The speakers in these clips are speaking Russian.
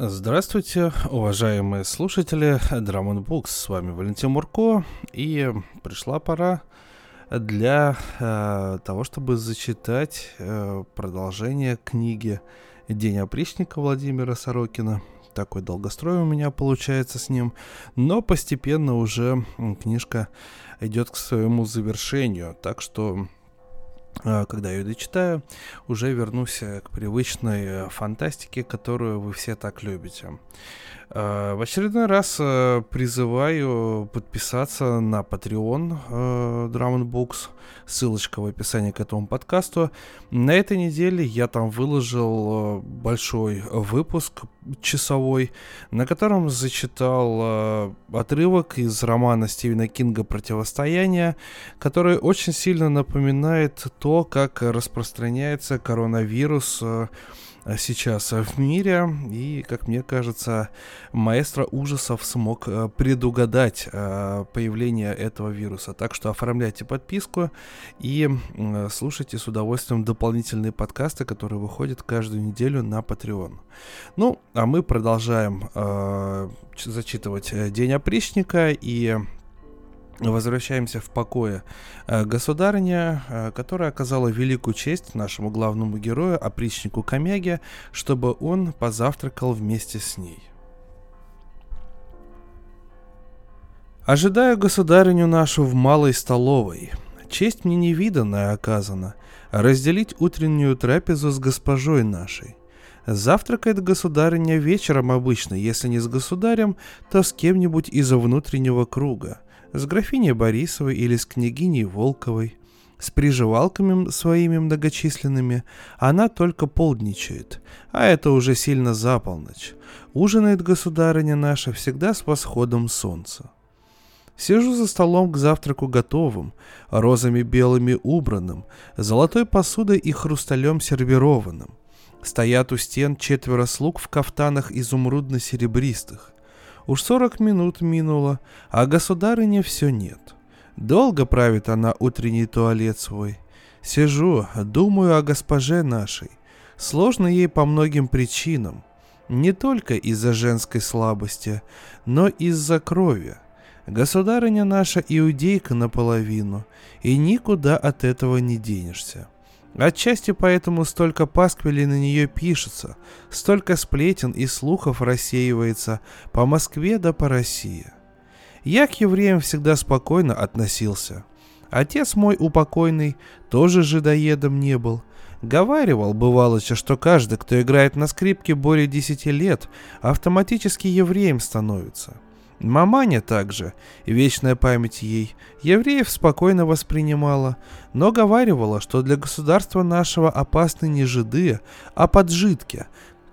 Здравствуйте, уважаемые слушатели Drum Books. С вами Валентин Мурко. И пришла пора для э, того, чтобы зачитать э, продолжение книги «День опричника» Владимира Сорокина. Такой долгострой у меня получается с ним. Но постепенно уже книжка идет к своему завершению. Так что когда я ее дочитаю, уже вернусь э, к привычной э, фантастике, которую вы все так любите. А, в очередной раз э, призываю подписаться на Patreon Drum Books. Ссылочка в описании к этому подкасту. На этой неделе я там выложил большой выпуск часовой, на котором зачитал отрывок из романа Стивена Кинга «Противостояние», который очень сильно напоминает то, как распространяется коронавирус Э, сейчас в мире. И, как мне кажется, маэстро ужасов смог э, предугадать э, появление этого вируса. Так что оформляйте подписку и слушайте с удовольствием дополнительные подкасты, которые выходят каждую неделю на Patreon. Ну, а мы продолжаем зачитывать День опричника и возвращаемся в покое э, государыня, э, которая оказала великую честь нашему главному герою, опричнику Комяге, чтобы он позавтракал вместе с ней. Ожидаю государыню нашу в малой столовой. Честь мне невиданная оказана разделить утреннюю трапезу с госпожой нашей. Завтракает государыня вечером обычно, если не с государем, то с кем-нибудь из внутреннего круга – с графиней Борисовой или с княгиней Волковой. С приживалками своими многочисленными она только полдничает, а это уже сильно за полночь. Ужинает государыня наша всегда с восходом солнца. Сижу за столом к завтраку готовым, розами белыми убранным, золотой посудой и хрусталем сервированным. Стоят у стен четверо слуг в кафтанах изумрудно-серебристых. Уж сорок минут минуло, а государыни все нет. Долго правит она утренний туалет свой. Сижу, думаю о госпоже нашей. Сложно ей по многим причинам. Не только из-за женской слабости, но из-за крови. Государыня наша иудейка наполовину, и никуда от этого не денешься. Отчасти поэтому столько пасквилей на нее пишется, столько сплетен и слухов рассеивается по Москве да по России. Я к евреям всегда спокойно относился. Отец мой упокойный тоже жидоедом не был. Говаривал, бывало, что каждый, кто играет на скрипке более десяти лет, автоматически евреем становится – Маманя также, вечная память ей, евреев спокойно воспринимала, но говаривала, что для государства нашего опасны не жиды, а поджитки,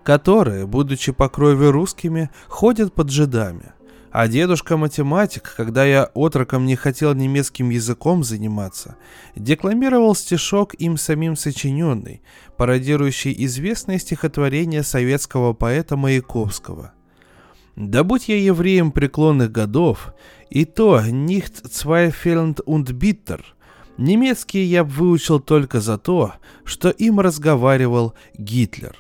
которые, будучи по крови русскими, ходят под жидами. А дедушка-математик, когда я отроком не хотел немецким языком заниматься, декламировал стишок им самим сочиненный, пародирующий известное стихотворение советского поэта Маяковского. Да будь я евреем преклонных годов, и то nicht zweifelnd und bitter, немецкий я выучил только за то, что им разговаривал Гитлер.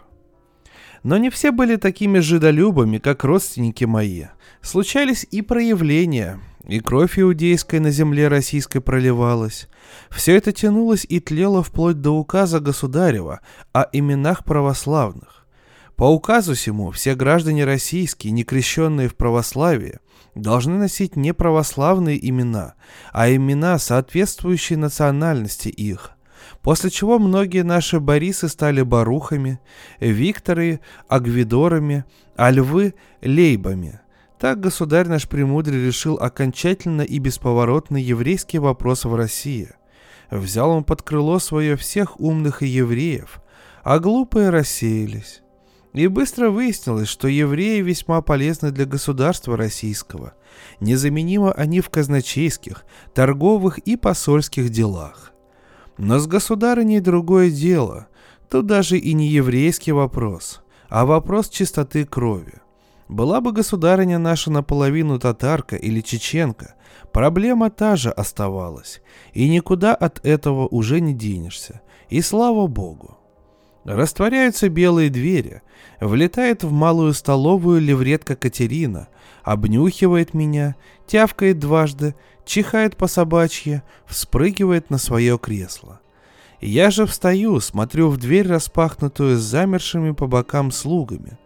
Но не все были такими жидолюбами, как родственники мои. Случались и проявления, и кровь иудейская на земле российской проливалась. Все это тянулось и тлело вплоть до указа государева о именах православных. По указу сему все граждане российские, не крещенные в православие, должны носить не православные имена, а имена, соответствующие национальности их. После чего многие наши Борисы стали барухами, Викторы – агвидорами, а львы – лейбами. Так государь наш Премудрый решил окончательно и бесповоротно еврейский вопрос в России. Взял он под крыло свое всех умных и евреев, а глупые рассеялись. И быстро выяснилось, что евреи весьма полезны для государства российского. Незаменимо они в казначейских, торговых и посольских делах. Но с государыней другое дело. Тут даже и не еврейский вопрос, а вопрос чистоты крови. Была бы государыня наша наполовину татарка или чеченка, проблема та же оставалась, и никуда от этого уже не денешься. И слава богу. Растворяются белые двери, влетает в малую столовую левретка Катерина, обнюхивает меня, тявкает дважды, чихает по собачье, вспрыгивает на свое кресло. Я же встаю, смотрю в дверь, распахнутую с замершими по бокам слугами.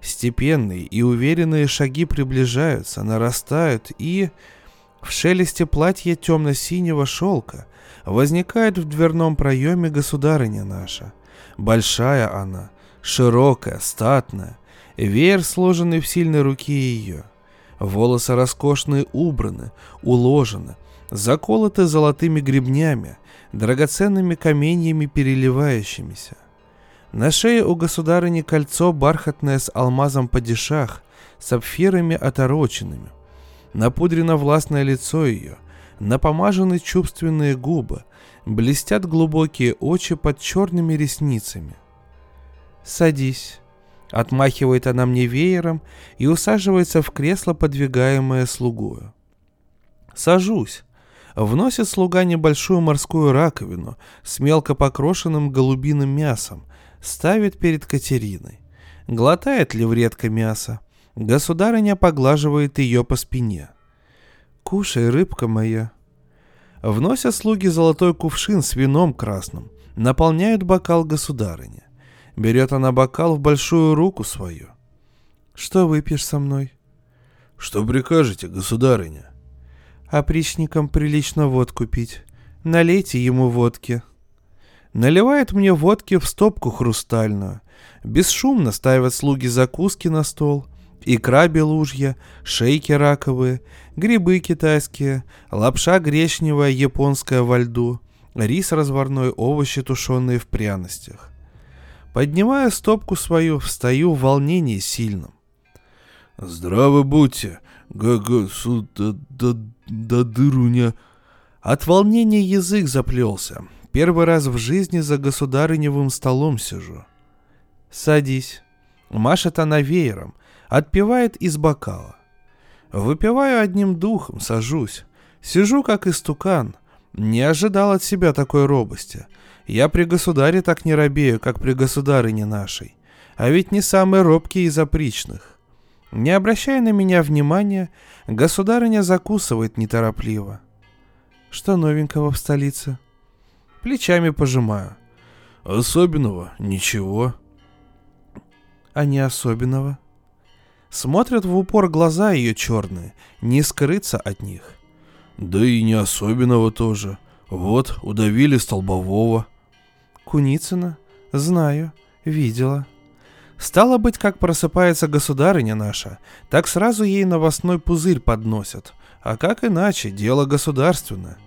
Степенные и уверенные шаги приближаются, нарастают и... В шелесте платья темно-синего шелка возникает в дверном проеме государыня наша. Большая она, широкая, статная, веер, сложенный в сильной руке ее. Волосы роскошные убраны, уложены, заколоты золотыми гребнями, драгоценными каменьями переливающимися. На шее у государыни кольцо бархатное с алмазом падишах, сапфирами отороченными. Напудрено властное лицо ее, напомажены чувственные губы, блестят глубокие очи под черными ресницами. «Садись», — отмахивает она мне веером и усаживается в кресло, подвигаемое слугою. Сажусь, Вносит слуга небольшую морскую раковину с мелко покрошенным голубиным мясом, ставит перед Катериной. Глотает ли вредка мясо? Государыня поглаживает ее по спине. «Кушай, рыбка моя». Вносят слуги золотой кувшин с вином красным, наполняют бокал государыни. Берет она бокал в большую руку свою. «Что выпьешь со мной?» «Что прикажете, государыня?» опричникам прилично водку пить. Налейте ему водки. Наливает мне водки в стопку хрустальную. Бесшумно ставят слуги закуски на стол. Икра белужья, шейки раковые, грибы китайские, лапша гречневая японская во льду, рис разварной, овощи тушеные в пряностях. Поднимая стопку свою, встаю в волнении сильном. «Здравы будьте, га-га, суда, да, да дыруня. От волнения язык заплелся. Первый раз в жизни за государыневым столом сижу. Садись. Машет она веером, отпивает из бокала. Выпиваю одним духом, сажусь. Сижу как истукан. Не ожидал от себя такой робости. Я при государе так не робею, как при государыне нашей. А ведь не самый робкий из опричных. Не обращая на меня внимания, государыня закусывает неторопливо. Что новенького в столице? Плечами пожимаю. Особенного ничего. А не особенного? Смотрят в упор глаза ее черные, не скрыться от них. Да и не особенного тоже. Вот, удавили столбового. Куницына? Знаю, видела. Стало быть, как просыпается государыня наша, так сразу ей новостной пузырь подносят. А как иначе, дело государственное.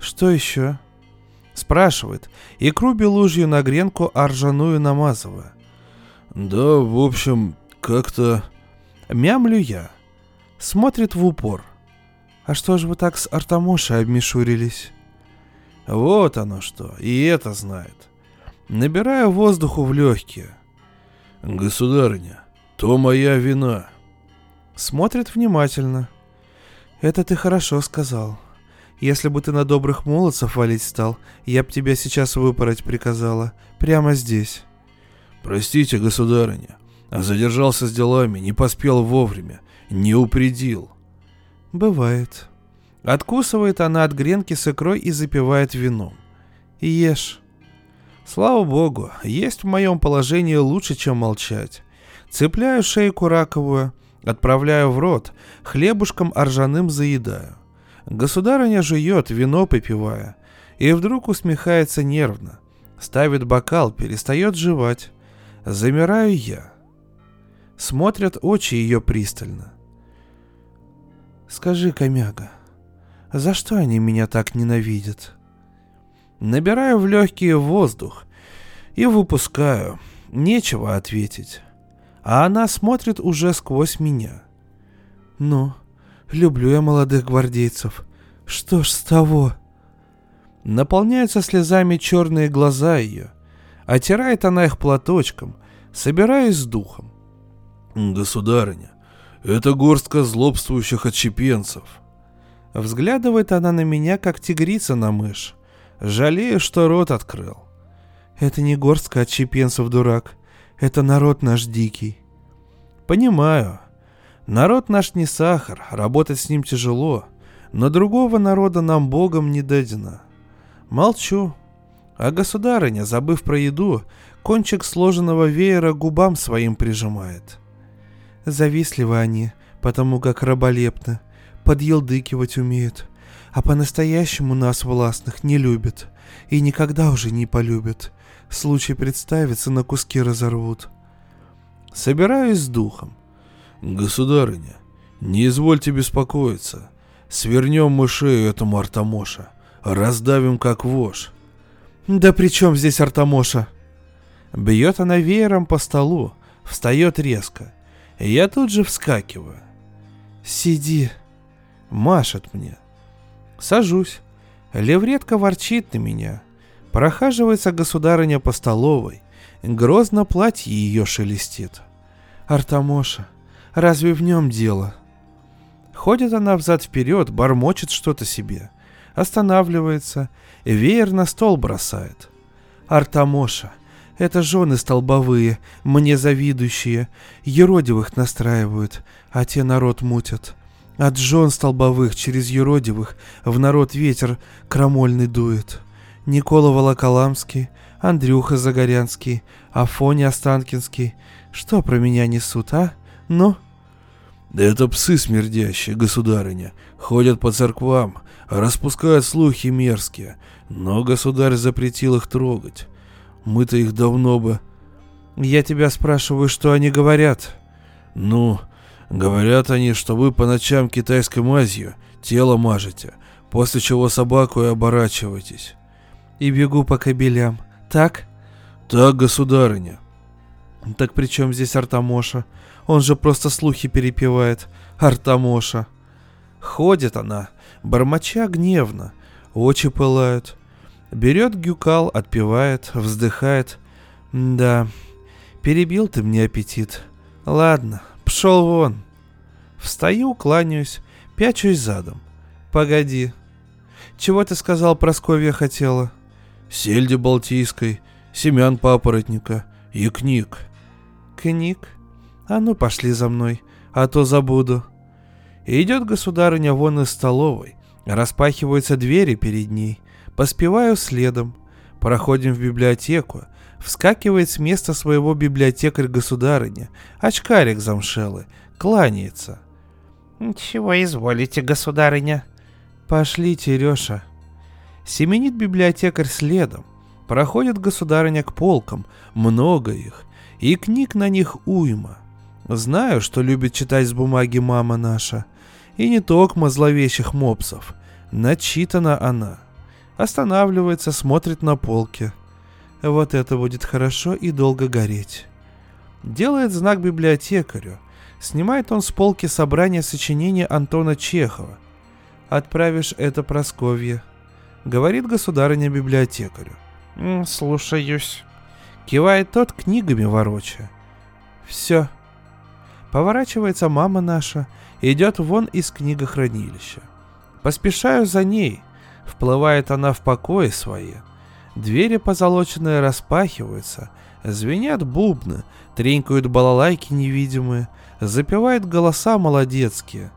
Что еще? Спрашивает, икру белужью на гренку аржаную намазывая. Да, в общем, как-то... Мямлю я. Смотрит в упор. А что же вы так с Артамошей обмешурились? Вот оно что, и это знает. Набираю воздуху в легкие. «Государыня, то моя вина». Смотрит внимательно. «Это ты хорошо сказал. Если бы ты на добрых молодцев валить стал, я б тебя сейчас выпороть приказала. Прямо здесь». «Простите, государыня, а задержался с делами, не поспел вовремя, не упредил». «Бывает». Откусывает она от гренки с икрой и запивает вином. «Ешь». Слава богу, есть в моем положении лучше, чем молчать. Цепляю шейку раковую, отправляю в рот, хлебушком ржаным заедаю. Государыня жует, вино попивая, и вдруг усмехается нервно. Ставит бокал, перестает жевать. Замираю я. Смотрят очи ее пристально. Скажи, Комяга, за что они меня так ненавидят?» Набираю в легкие воздух и выпускаю. Нечего ответить. А она смотрит уже сквозь меня. Ну, люблю я молодых гвардейцев. Что ж с того? Наполняются слезами черные глаза ее. Отирает она их платочком. Собираюсь с духом. Государыня, это горстка злобствующих отщепенцев. Взглядывает она на меня, как тигрица на мышь. Жалею, что рот открыл. Это не горстка отщепенцев, дурак. Это народ наш дикий. Понимаю. Народ наш не сахар, работать с ним тяжело. Но другого народа нам Богом не дадено. Молчу. А государыня, забыв про еду, кончик сложенного веера губам своим прижимает. Завистливы они, потому как раболепны, подъелдыкивать умеют, а по-настоящему нас, властных, не любят и никогда уже не полюбят. Случай представится, на куски разорвут. Собираюсь с духом. Государыня, не извольте беспокоиться. Свернем мы шею этому Артамоша. Раздавим как вож. Да при чем здесь Артамоша? Бьет она веером по столу, встает резко. Я тут же вскакиваю. Сиди. Машет мне. Сажусь. Левретка ворчит на меня. Прохаживается государыня по столовой. Грозно платье ее шелестит. Артамоша, разве в нем дело? Ходит она взад-вперед, бормочет что-то себе. Останавливается, веер на стол бросает. Артамоша, это жены столбовые, мне завидующие, еродивых настраивают, а те народ мутят. От жен столбовых через юродивых в народ ветер крамольный дует. Никола Волоколамский, Андрюха Загорянский, Афоня Останкинский. Что про меня несут, а? Ну? Да это псы смердящие, государыня. Ходят по церквам, распускают слухи мерзкие. Но государь запретил их трогать. Мы-то их давно бы... Я тебя спрашиваю, что они говорят? Ну, Говорят они, что вы по ночам китайской мазью тело мажете, после чего собаку и оборачиваетесь. И бегу по кабелям. Так? Так, государыня. Так при чем здесь Артамоша? Он же просто слухи перепевает. Артамоша. Ходит она, бормоча гневно. Очи пылают. Берет гюкал, отпивает, вздыхает. Да, перебил ты мне аппетит. Ладно, Пшел вон. Встаю, кланяюсь, пячусь задом. Погоди. Чего ты сказал, Просковья хотела? Сельди балтийской, семян папоротника и книг. Книг? А ну пошли за мной, а то забуду. идет государыня вон из столовой. Распахиваются двери перед ней. Поспеваю следом. Проходим в библиотеку. Вскакивает с места своего библиотекарь-государыня, очкарик замшелый, кланяется. «Чего изволите, государыня?» «Пошли, Тереша». Семенит библиотекарь следом. Проходит государыня к полкам, много их, и книг на них уйма. Знаю, что любит читать с бумаги мама наша. И не только зловещих мопсов. Начитана она. Останавливается, смотрит на полки. Вот это будет хорошо и долго гореть. Делает знак библиотекарю. Снимает он с полки собрание сочинения Антона Чехова. «Отправишь это Просковье», — говорит государыня библиотекарю. «Слушаюсь». Кивает тот книгами вороча. «Все». Поворачивается мама наша, идет вон из книгохранилища. Поспешаю за ней. Вплывает она в покои свои — Двери позолоченные распахиваются, звенят бубны, тренькают балалайки невидимые, запевают голоса молодецкие.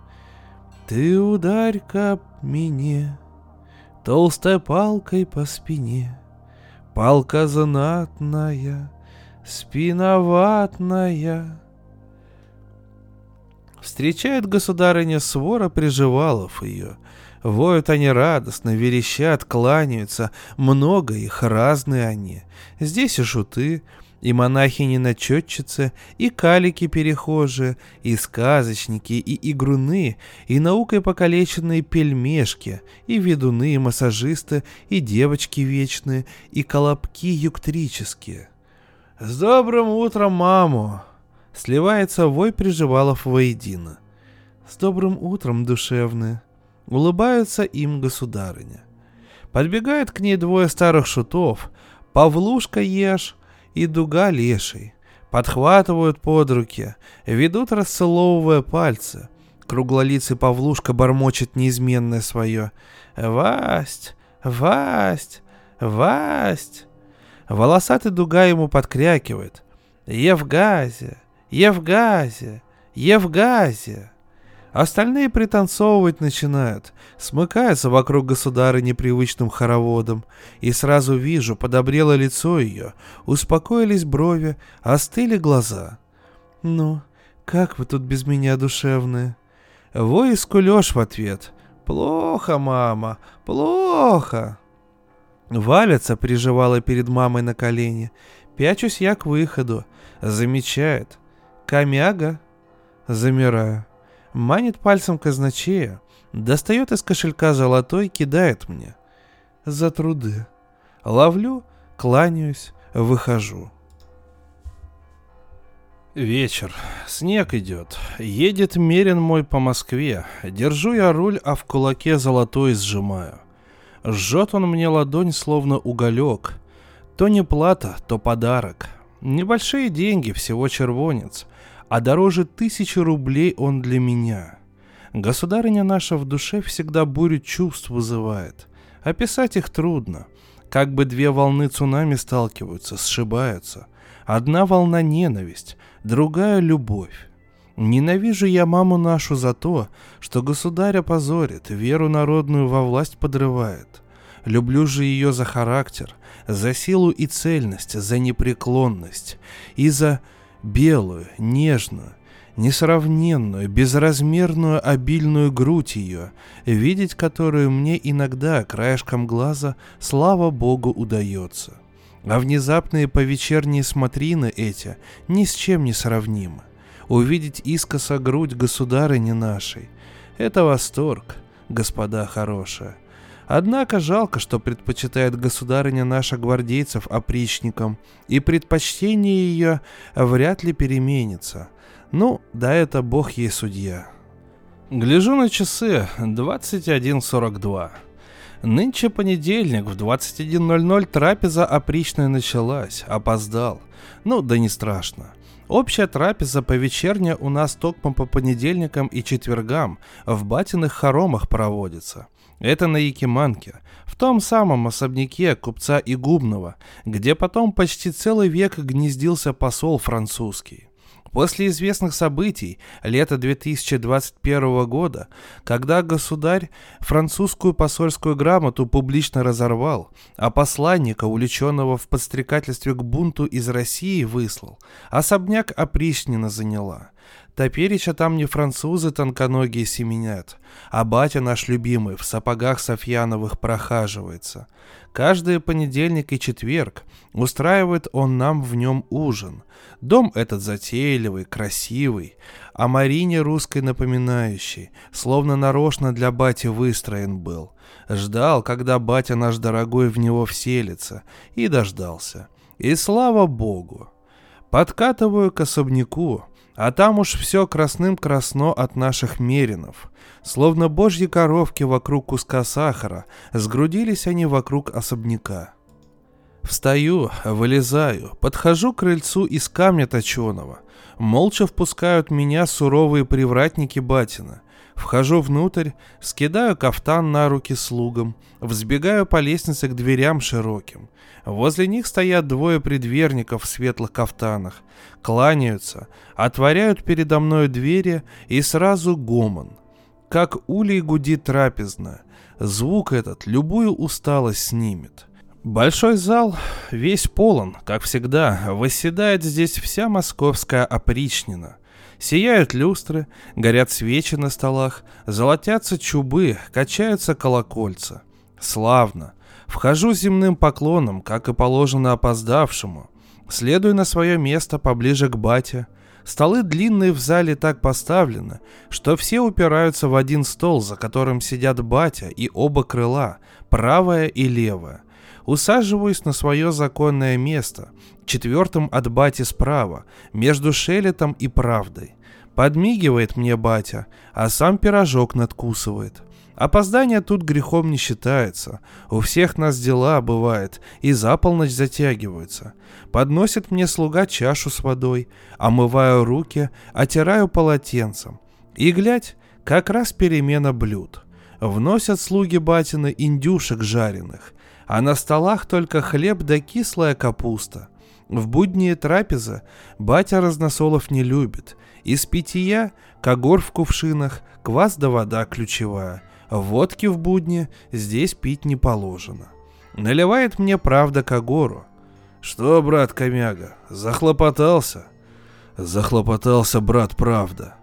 Ты ударь-ка мне толстой палкой по спине, палка знатная, спиноватная. Встречает государыня свора приживалов ее — Воют они радостно, верещат, кланяются, много их, разные они. Здесь и шуты, и монахини-начетчицы, и калики-перехожие, и сказочники, и игруны, и наукой покалеченные пельмешки, и ведуны, и массажисты, и девочки вечные, и колобки юктрические. «С добрым утром, маму!» Сливается вой приживалов воедино. «С добрым утром, душевные!» Улыбаются им государыня. Подбегают к ней двое старых шутов, Павлушка ешь и Дуга леший. Подхватывают под руки, ведут расцеловывая пальцы. Круглолицый Павлушка бормочет неизменное свое. «Васть! Васть! Васть!» Волосатый дуга ему подкрякивает. «Евгазия! Евгазия! Евгазия!» Остальные пританцовывать начинают, смыкаются вокруг государы непривычным хороводом, и сразу вижу, подобрело лицо ее, успокоились брови, остыли глаза. «Ну, как вы тут без меня душевные?» Вой и в ответ. «Плохо, мама, плохо!» Валится, приживала перед мамой на колени. Пячусь я к выходу. Замечает. Камяга. Замираю. Манит пальцем казначея. Достает из кошелька золотой, кидает мне. За труды. Ловлю, кланяюсь, выхожу. Вечер. Снег идет. Едет мерен мой по Москве. Держу я руль, а в кулаке золотой сжимаю. Жжет он мне ладонь, словно уголек. То не плата, то подарок. Небольшие деньги, всего червонец. А дороже тысячи рублей он для меня. Государыня наша в душе всегда бурю чувств вызывает. Описать их трудно. Как бы две волны цунами сталкиваются, сшибаются. Одна волна ненависть, другая любовь. Ненавижу я маму нашу за то, что государя позорит, веру народную во власть подрывает. Люблю же ее за характер, за силу и цельность, за непреклонность и за белую, нежную, несравненную, безразмерную, обильную грудь ее, видеть которую мне иногда краешком глаза, слава Богу, удается. А внезапные повечерние смотрины эти ни с чем не сравнимы увидеть искоса грудь государыни нашей. Это восторг, господа хорошие. Однако жалко, что предпочитает государыня наша гвардейцев опричникам, и предпочтение ее вряд ли переменится. Ну, да это бог ей судья. Гляжу на часы 21.42. Нынче понедельник, в 21.00 трапеза опричная началась, опоздал. Ну, да не страшно. Общая трапеза по вечерне у нас токмо по понедельникам и четвергам в батиных хоромах проводится. Это на Якиманке, в том самом особняке купца Игубного, где потом почти целый век гнездился посол французский. После известных событий лета 2021 года, когда государь французскую посольскую грамоту публично разорвал, а посланника, увлеченного в подстрекательстве к бунту из России, выслал, особняк опричнина заняла. Топереча там не французы тонконогие семенят, а батя наш любимый в сапогах Софьяновых прохаживается. Каждый понедельник и четверг устраивает он нам в нем ужин. Дом этот затейливый, красивый, о Марине русской напоминающий, словно нарочно для бати выстроен был. Ждал, когда батя наш дорогой в него вселится, и дождался. И слава богу! Подкатываю к особняку, а там уж все красным красно от наших меринов. Словно божьи коровки вокруг куска сахара, сгрудились они вокруг особняка. Встаю, вылезаю, подхожу к крыльцу из камня точеного. Молча впускают меня суровые привратники батина. Вхожу внутрь, скидаю кафтан на руки слугам, взбегаю по лестнице к дверям широким. Возле них стоят двое предверников в светлых кафтанах, кланяются, отворяют передо мной двери и сразу гомон. Как улей гудит трапезно, звук этот любую усталость снимет. Большой зал весь полон, как всегда, восседает здесь вся московская опричнина. Сияют люстры, горят свечи на столах, золотятся чубы, качаются колокольца. Славно. Вхожу земным поклоном, как и положено опоздавшему. Следую на свое место поближе к бате. Столы длинные в зале так поставлены, что все упираются в один стол, за которым сидят батя и оба крыла, правое и левое. Усаживаюсь на свое законное место, четвертым от бати справа, между шелетом и правдой. Подмигивает мне батя, а сам пирожок надкусывает. Опоздание тут грехом не считается. У всех нас дела бывает, и за полночь затягиваются. Подносит мне слуга чашу с водой, омываю руки, отираю полотенцем. И глядь, как раз перемена блюд. Вносят слуги батины индюшек жареных. А на столах только хлеб да кислая капуста. В будние трапезы батя разносолов не любит. Из питья – когор в кувшинах, квас да вода ключевая. Водки в будни здесь пить не положено. Наливает мне правда когору. Что, брат Комяга, захлопотался? Захлопотался, брат, правда.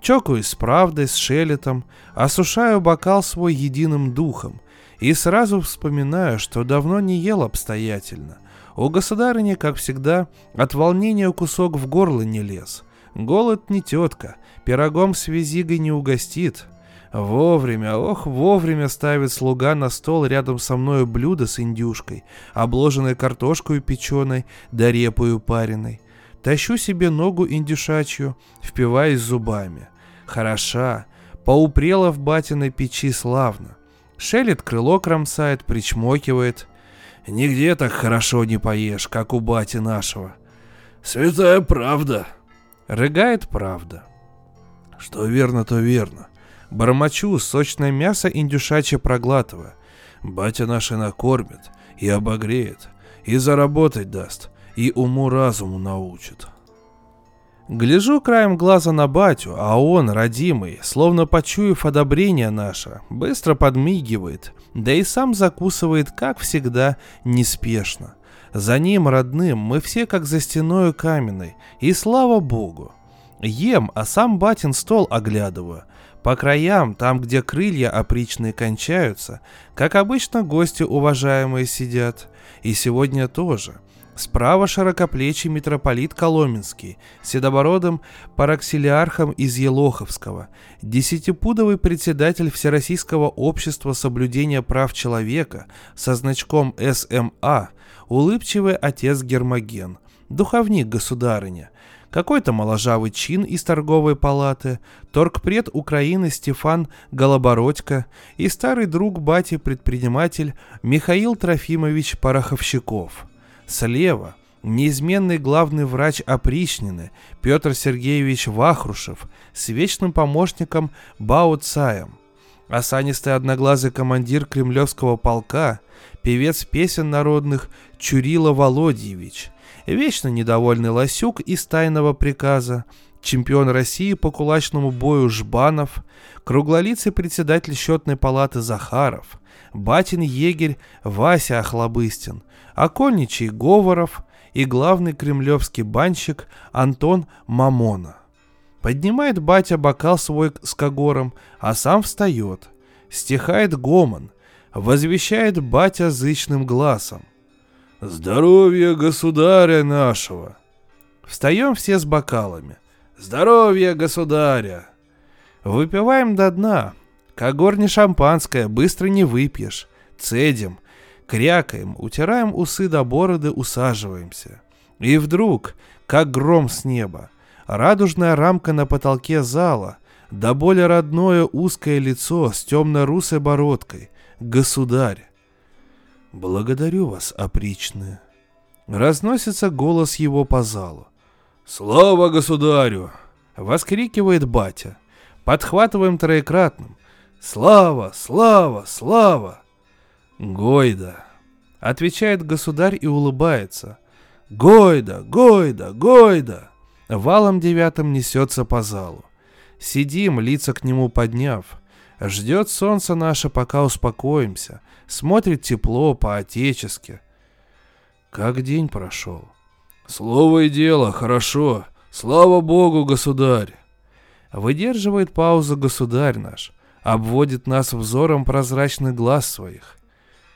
Чокаюсь с правдой, с шелетом, осушаю бокал свой единым духом и сразу вспоминаю, что давно не ел обстоятельно. У государыни, как всегда, от волнения кусок в горло не лез. Голод не тетка, пирогом с визигой не угостит. Вовремя, ох, вовремя ставит слуга на стол рядом со мною блюдо с индюшкой, обложенное картошкой печеной да репою пареной. Тащу себе ногу индюшачью, впиваясь зубами. Хороша, поупрела в батиной печи славно. Шелет крыло кромсает, причмокивает. Нигде так хорошо не поешь, как у бати нашего. Святая правда. Рыгает правда. Что верно, то верно. Бормочу, сочное мясо индюшачье проглатывая. Батя наши накормит и обогреет, и заработать даст, и уму-разуму научит. Гляжу краем глаза на батю, а он, родимый, словно почуяв одобрение наше, быстро подмигивает, да и сам закусывает, как всегда, неспешно. За ним, родным, мы все как за стеною каменной, и слава богу. Ем, а сам батин стол оглядываю. По краям, там, где крылья опричные кончаются, как обычно гости уважаемые сидят. И сегодня тоже – Справа широкоплечий митрополит Коломенский, седобородым параксилиархом из Елоховского, десятипудовый председатель Всероссийского общества соблюдения прав человека со значком СМА, улыбчивый отец Гермоген, духовник государыня, какой-то моложавый чин из торговой палаты, торгпред Украины Стефан Голобородько и старый друг бати-предприниматель Михаил Трофимович Пороховщиков – Слева неизменный главный врач опричнины Петр Сергеевич Вахрушев с вечным помощником Бао Цаем. Осанистый одноглазый командир кремлевского полка, певец песен народных Чурила Володьевич, вечно недовольный Лосюк из тайного приказа, чемпион России по кулачному бою Жбанов, круглолицый председатель счетной палаты Захаров, батин егерь Вася Охлобыстин, окольничий Говоров и главный кремлевский банщик Антон Мамона. Поднимает батя бокал свой с когором, а сам встает. Стихает гомон, возвещает батя зычным глазом. «Здоровье государя нашего!» Встаем все с бокалами. «Здоровье государя!» Выпиваем до дна. Когор не шампанское, быстро не выпьешь. Цедим, крякаем, утираем усы до бороды, усаживаемся. И вдруг, как гром с неба, радужная рамка на потолке зала, да более родное узкое лицо с темно-русой бородкой, государь. Благодарю вас, опричные. Разносится голос его по залу. «Слава государю!» — воскрикивает батя. Подхватываем троекратным. «Слава! Слава! Слава!» «Гойда!» — отвечает государь и улыбается. «Гойда! Гойда! Гойда!» Валом девятым несется по залу. Сидим, лица к нему подняв. Ждет солнце наше, пока успокоимся. Смотрит тепло, по-отечески. Как день прошел. Слово и дело, хорошо. Слава Богу, государь. Выдерживает паузу государь наш. Обводит нас взором прозрачных глаз своих.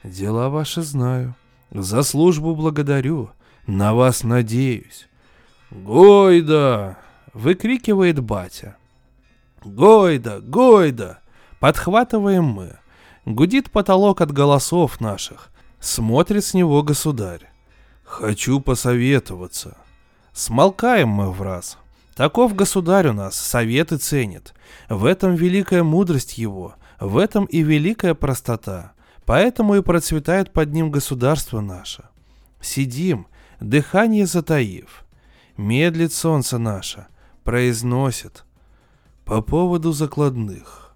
Дела ваши знаю. За службу благодарю. На вас надеюсь. Гойда! Выкрикивает батя. Гойда! Гойда! Подхватываем мы. Гудит потолок от голосов наших. Смотрит с него государь. Хочу посоветоваться. Смолкаем мы в раз. Таков государь у нас, советы ценит. В этом великая мудрость его, в этом и великая простота. Поэтому и процветает под ним государство наше. Сидим, дыхание затаив. Медлит солнце наше, произносит по поводу закладных.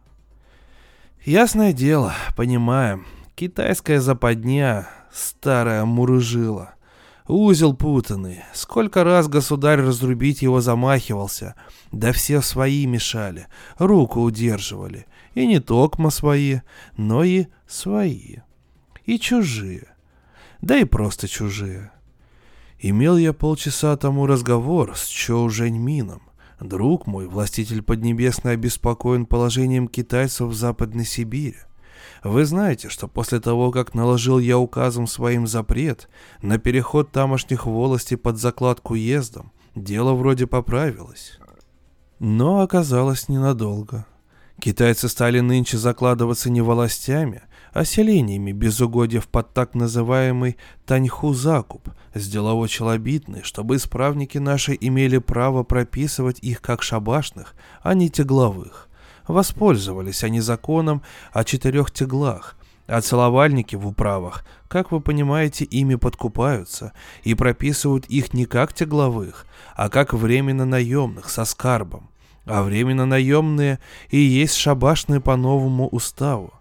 Ясное дело, понимаем, Китайская западня, старая мурыжила. Узел путанный. Сколько раз государь разрубить его замахивался. Да все свои мешали, руку удерживали. И не токмо свои, но и свои. И чужие. Да и просто чужие. Имел я полчаса тому разговор с Чоу Жэньмином. Друг мой, властитель Поднебесной, обеспокоен положением китайцев в Западной Сибири. Вы знаете, что после того, как наложил я указом своим запрет на переход тамошних волостей под закладку ездом, дело вроде поправилось. Но оказалось ненадолго. Китайцы стали нынче закладываться не властями, а селениями без угодьев под так называемый Таньху-закуп, сделав челобитный, чтобы исправники наши имели право прописывать их как шабашных, а не тегловых – Воспользовались они законом о четырех теглах, а целовальники в управах, как вы понимаете, ими подкупаются и прописывают их не как тегловых, а как временно наемных со скарбом. А временно наемные и есть шабашные по новому уставу.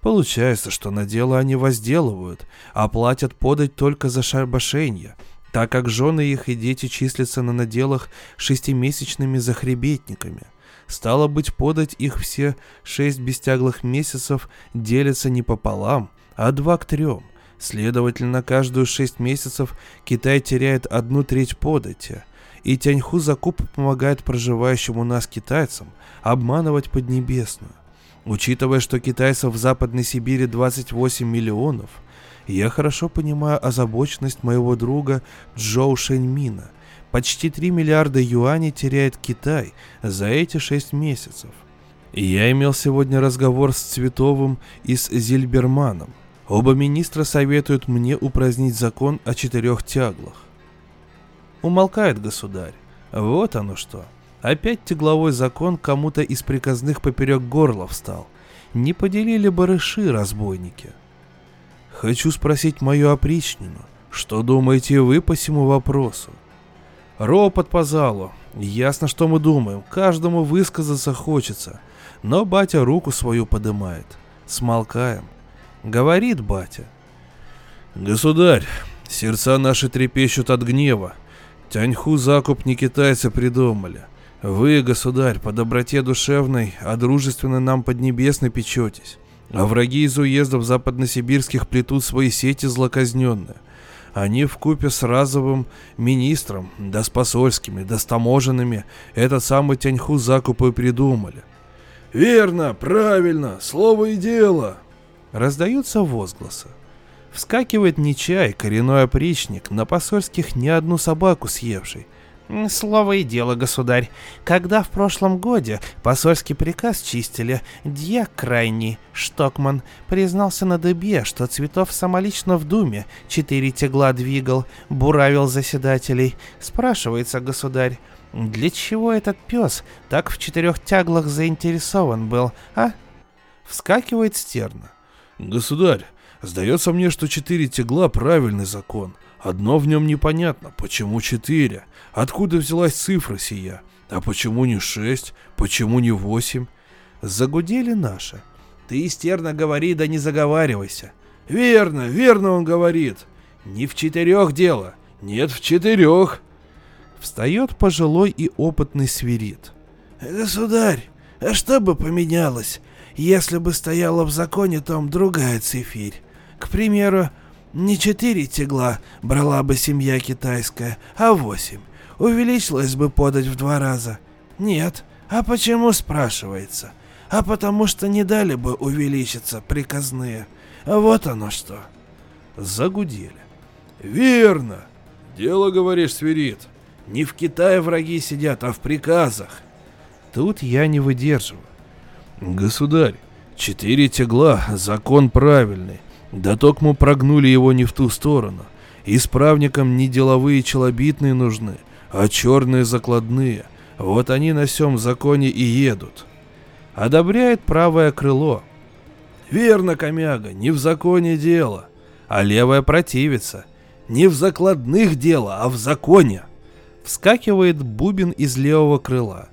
Получается, что на дело они возделывают, а платят подать только за шабашенье, так как жены их и дети числятся на наделах шестимесячными захребетниками – Стало быть, подать их все шесть бестяглых месяцев делятся не пополам, а два к трем. Следовательно, каждую шесть месяцев Китай теряет одну треть подати. И Тяньху закуп помогает проживающим у нас китайцам обманывать Поднебесную. Учитывая, что китайцев в Западной Сибири 28 миллионов, я хорошо понимаю озабоченность моего друга Джоу Шэньмина – Почти 3 миллиарда юаней теряет Китай за эти 6 месяцев. Я имел сегодня разговор с Цветовым и с Зильберманом. Оба министра советуют мне упразднить закон о четырех тяглах. Умолкает государь. Вот оно что. Опять тягловой закон кому-то из приказных поперек горла встал. Не поделили барыши, разбойники. Хочу спросить мою опричнину, что думаете вы по всему вопросу? Ропот по залу. Ясно, что мы думаем. Каждому высказаться хочется. Но батя руку свою подымает. Смолкаем. Говорит батя. Государь, сердца наши трепещут от гнева. Тяньху закуп не китайцы придумали. Вы, государь, по доброте душевной, а дружественно нам поднебесной печетесь. А враги из уездов западносибирских плетут свои сети злоказненные. Они в купе с разовым министром, да с посольскими, да с таможенными, этот самый Тяньху закупы придумали. «Верно, правильно, слово и дело!» Раздаются возгласы. Вскакивает Нечай, коренной опричник, на посольских ни одну собаку съевший – Слово и дело, государь. Когда в прошлом годе посольский приказ чистили, дьяк крайний, Штокман, признался на дыбе, что Цветов самолично в думе четыре тягла двигал, буравил заседателей. Спрашивается, государь, для чего этот пес так в четырех тяглах заинтересован был, а? Вскакивает стерна. Государь, сдается мне, что четыре тягла правильный закон. Одно в нем непонятно, почему четыре? Откуда взялась цифра сия? А почему не шесть? Почему не восемь? Загудели наши. Ты истерно говори, да не заговаривайся. Верно, верно он говорит. Не в четырех дело. Нет, в четырех. Встает пожилой и опытный свирит. Государь, а что бы поменялось, если бы стояла в законе том другая цифирь? К примеру, не четыре тегла брала бы семья китайская, а восемь увеличилась бы подать в два раза. Нет. А почему, спрашивается? А потому что не дали бы увеличиться приказные. Вот оно что. Загудели. Верно. Дело, говоришь, свирит. Не в Китае враги сидят, а в приказах. Тут я не выдерживаю. Государь, четыре тегла, закон правильный. Да только мы прогнули его не в ту сторону. Исправникам не деловые челобитные нужны, а черные закладные. Вот они на всем законе и едут. Одобряет правое крыло. Верно, комяга, не в законе дело. А левое противится. Не в закладных дело, а в законе. Вскакивает бубен из левого крыла.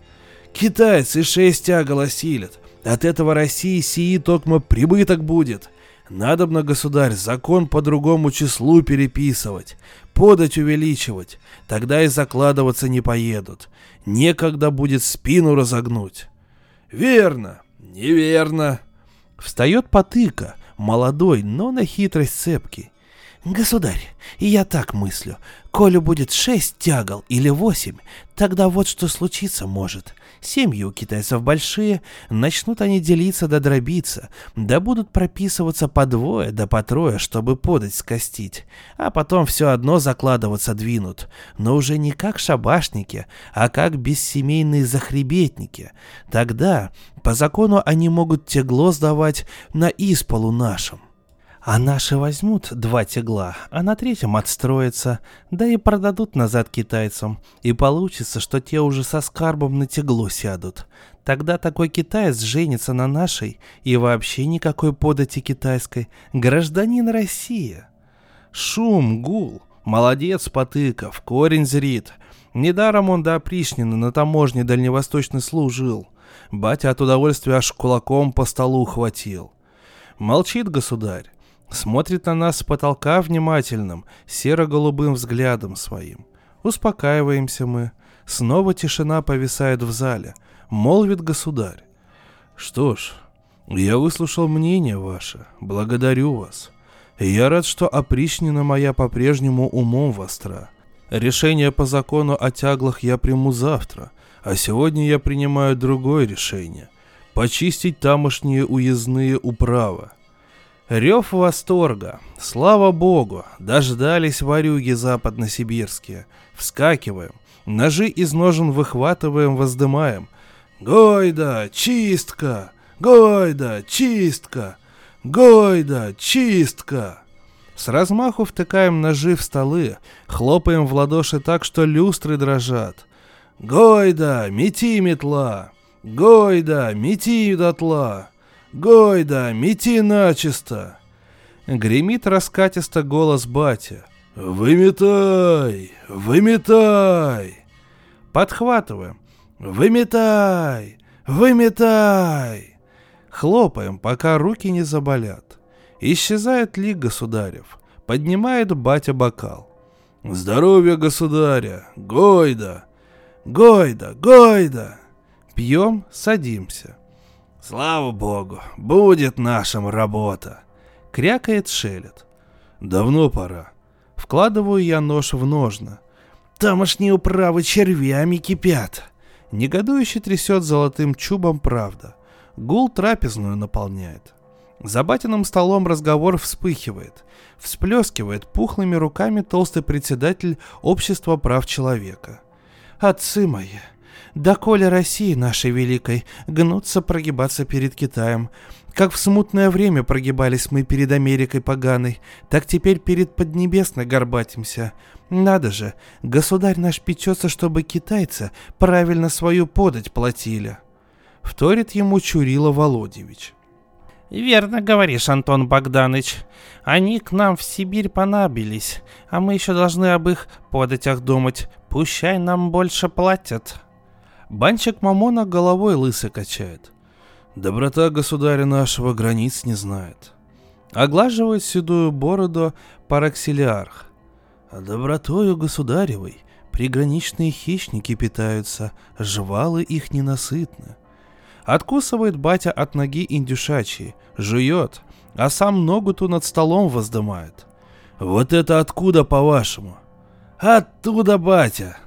Китайцы шесть тягол осилят. От этого России сии токмо прибыток будет. Надобно, государь, закон по другому числу переписывать, подать увеличивать, тогда и закладываться не поедут. Некогда будет спину разогнуть. Верно, неверно. Встает потыка, молодой, но на хитрость цепкий. Государь, я так мыслю. Колю будет шесть тягал или восемь, тогда вот что случиться может. Семьи у китайцев большие, начнут они делиться да дробиться, да будут прописываться по двое да по трое, чтобы подать скостить, а потом все одно закладываться двинут, но уже не как шабашники, а как бессемейные захребетники. Тогда по закону они могут тегло сдавать на исполу нашим. А наши возьмут два тегла, а на третьем отстроятся, да и продадут назад китайцам. И получится, что те уже со скарбом на тегло сядут. Тогда такой китаец женится на нашей и вообще никакой подати китайской. Гражданин России. Шум, гул. Молодец, Потыков, корень зрит. Недаром он до опричнины на таможне дальневосточной служил. Батя от удовольствия аж кулаком по столу хватил. Молчит государь смотрит на нас с потолка внимательным, серо-голубым взглядом своим. Успокаиваемся мы. Снова тишина повисает в зале. Молвит государь. Что ж, я выслушал мнение ваше. Благодарю вас. Я рад, что опричнина моя по-прежнему умом востра. Решение по закону о тяглах я приму завтра, а сегодня я принимаю другое решение – почистить тамошние уездные управы. Рев восторга. Слава богу, дождались варюги западносибирские. Вскакиваем. Ножи из ножен выхватываем, воздымаем. Гойда, чистка! Гойда, чистка! Гойда, чистка! С размаху втыкаем ножи в столы, хлопаем в ладоши так, что люстры дрожат. Гойда, мети метла! Гойда, мети дотла! Гойда, мети начисто!» Гремит раскатисто голос батя. «Выметай! Выметай!» Подхватываем. «Выметай! Выметай!» Хлопаем, пока руки не заболят. Исчезает лик государев. Поднимает батя бокал. «Здоровья государя! Гойда! Гойда! Гойда!» Пьем, садимся. Слава богу, будет нашим работа. Крякает шелет. Давно пора. Вкладываю я нож в ножны. Тамошние управы червями кипят. Негодующе трясет золотым чубом правда. Гул трапезную наполняет. За батиным столом разговор вспыхивает. Всплескивает пухлыми руками толстый председатель Общества прав человека. «Отцы мои, доколе России нашей великой гнуться прогибаться перед Китаем. Как в смутное время прогибались мы перед Америкой поганой, так теперь перед Поднебесной горбатимся. Надо же, государь наш печется, чтобы китайцы правильно свою подать платили. Вторит ему Чурила Володевич. Верно говоришь, Антон Богданович. Они к нам в Сибирь понабились, а мы еще должны об их податях думать. Пущай нам больше платят. Банчик Мамона головой лысо качает. Доброта государя нашего границ не знает. Оглаживает седую бороду параксилиарх. А добротою государевой приграничные хищники питаются, жвалы их ненасытны. Откусывает батя от ноги индюшачьей, жует, а сам ногу ту над столом воздымает. Вот это откуда, по-вашему? Оттуда, батя!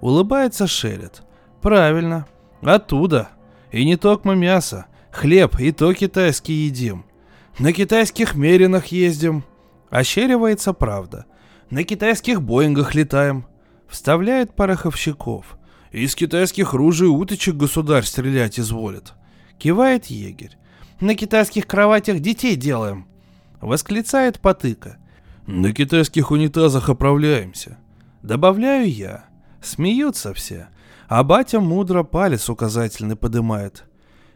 Улыбается Шелет. Правильно, оттуда. И не только мясо, хлеб и то китайский едим. На китайских меринах ездим. Ощеривается правда. На китайских боингах летаем. Вставляет пороховщиков. Из китайских ружей уточек государь стрелять изволит. Кивает егерь. На китайских кроватях детей делаем. Восклицает потыка. На китайских унитазах оправляемся. Добавляю я. Смеются все. А батя мудро палец указательный подымает.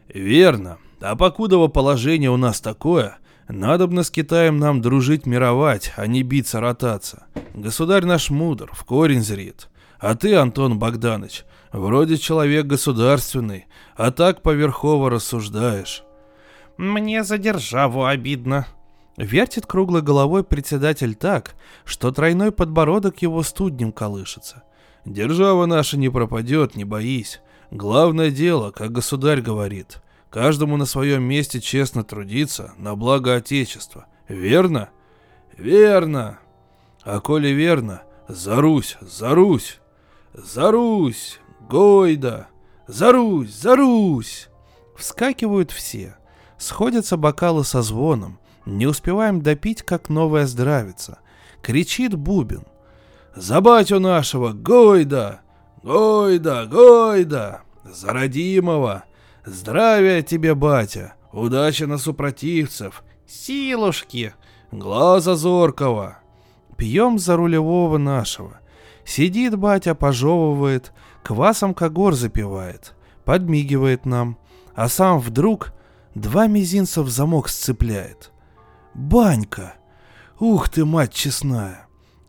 Верно. А покудово положение у нас такое, надобно с Китаем нам дружить мировать, а не биться ротаться. Государь наш мудр, в корень зрит. А ты, Антон Богданович, вроде человек государственный, а так поверхово рассуждаешь. Мне за державу обидно. Вертит круглой головой председатель так, что тройной подбородок его студнем колышется. Держава наша не пропадет, не боись. Главное дело, как государь говорит, каждому на своем месте честно трудиться на благо Отечества. Верно? Верно. А коли верно, за Русь, за Русь, за Русь, Гойда, за Русь, за Русь. Вскакивают все. Сходятся бокалы со звоном. Не успеваем допить, как новая здравится. Кричит бубен. За батю нашего, Гойда! Гойда, Гойда! За родимого! Здравия тебе, батя! Удачи на супротивцев! Силушки! Глаза зоркого! Пьем за рулевого нашего. Сидит батя, пожевывает, квасом когор запивает, подмигивает нам, а сам вдруг два мизинца в замок сцепляет. Банька! Ух ты, мать честная!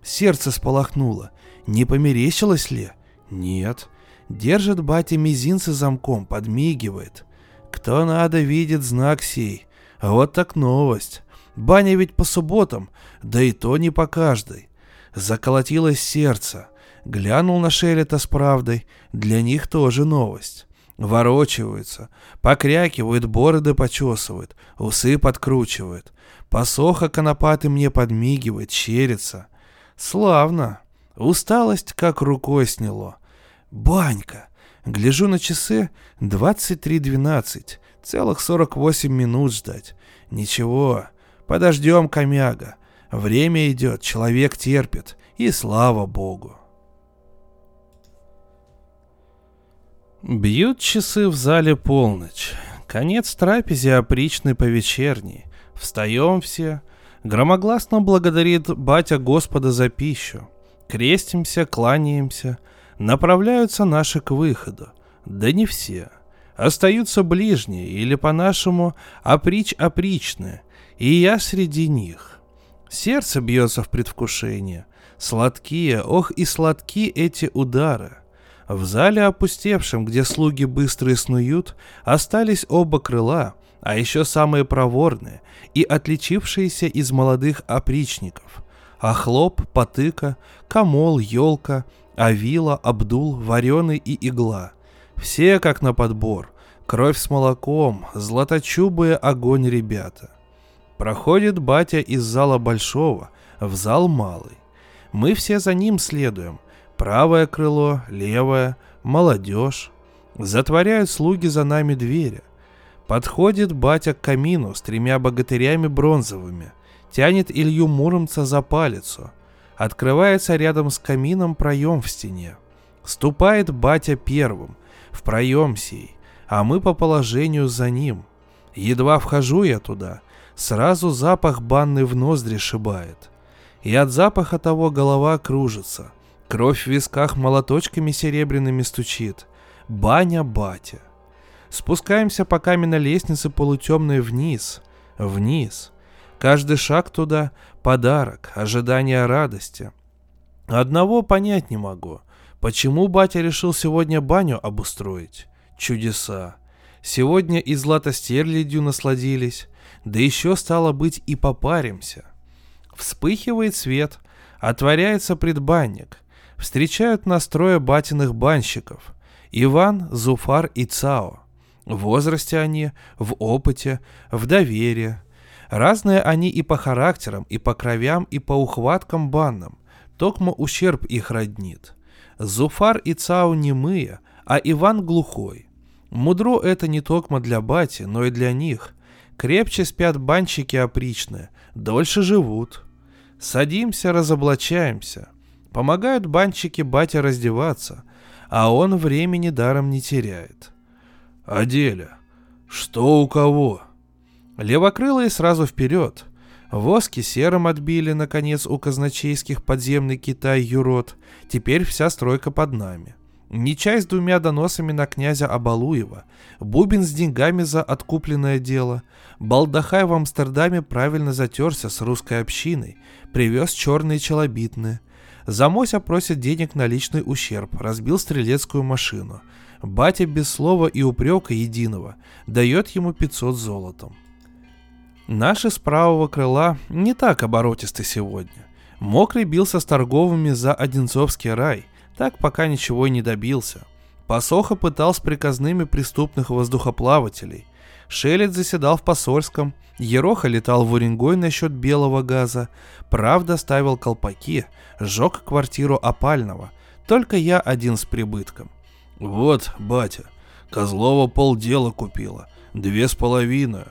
Сердце сполохнуло. Не померещилось ли? Нет. Держит батя мизинцы замком, подмигивает. Кто надо, видит знак сей. Вот так новость. Баня ведь по субботам, да и то не по каждой. Заколотилось сердце. Глянул на Шелета с правдой. Для них тоже новость. Ворочиваются, покрякивают, бороды почесывают, усы подкручивают. Посоха конопаты мне подмигивает, щерится. Славно. Усталость как рукой сняло. Банька. Гляжу на часы 23.12. Целых 48 минут ждать. Ничего. Подождем, комяга. Время идет, человек терпит. И слава богу. Бьют часы в зале полночь. Конец трапезе опричный по вечерней. Встаем все, Громогласно благодарит батя Господа за пищу. Крестимся, кланяемся. Направляются наши к выходу. Да не все. Остаются ближние, или по-нашему оприч-опричные, и я среди них. Сердце бьется в предвкушении. Сладкие, ох и сладки эти удары. В зале опустевшем, где слуги быстрые снуют, остались оба крыла, а еще самые проворные и отличившиеся из молодых опричников. Охлоп, потыка, камол, елка, авила, абдул, вареный и игла. Все как на подбор. Кровь с молоком, златочубые огонь ребята. Проходит батя из зала большого в зал малый. Мы все за ним следуем. Правое крыло, левое, молодежь. Затворяют слуги за нами двери. Подходит батя к камину с тремя богатырями бронзовыми, тянет Илью Муромца за палицу. Открывается рядом с камином проем в стене. Ступает батя первым, в проем сей, а мы по положению за ним. Едва вхожу я туда, сразу запах банный в ноздри шибает. И от запаха того голова кружится, кровь в висках молоточками серебряными стучит. Баня батя. Спускаемся по каменной лестнице полутемной вниз, вниз. Каждый шаг туда — подарок, ожидание радости. Одного понять не могу. Почему батя решил сегодня баню обустроить? Чудеса. Сегодня и златостерлядью насладились, да еще стало быть и попаримся. Вспыхивает свет, отворяется предбанник. Встречают настроя батиных банщиков. Иван, Зуфар и Цао. В возрасте они, в опыте, в доверии. Разные они и по характерам, и по кровям, и по ухваткам банным. Токмо ущерб их роднит. Зуфар и Цау немые, а Иван глухой. Мудро это не токмо для бати, но и для них. Крепче спят банщики опричные, дольше живут. Садимся, разоблачаемся. Помогают банщики бате раздеваться, а он времени даром не теряет. «О. Что у кого?» Левокрылые сразу вперед. Воски серым отбили, наконец, у казначейских подземный Китай юрод. Теперь вся стройка под нами. Нечай с двумя доносами на князя Абалуева. Бубин с деньгами за откупленное дело. Балдахай в Амстердаме правильно затерся с русской общиной. Привез черные челобитные. Замося просит денег на личный ущерб. Разбил стрелецкую машину. Батя без слова и упрека единого дает ему 500 золотом. Наши с правого крыла не так оборотисты сегодня. Мокрый бился с торговыми за Одинцовский рай, так пока ничего и не добился. Посоха пытал с приказными преступных воздухоплавателей. Шелет заседал в посольском, Ероха летал в Уренгой насчет белого газа, Правда ставил колпаки, сжег квартиру опального, только я один с прибытком. Вот, батя, Козлова полдела купила, две с половиной.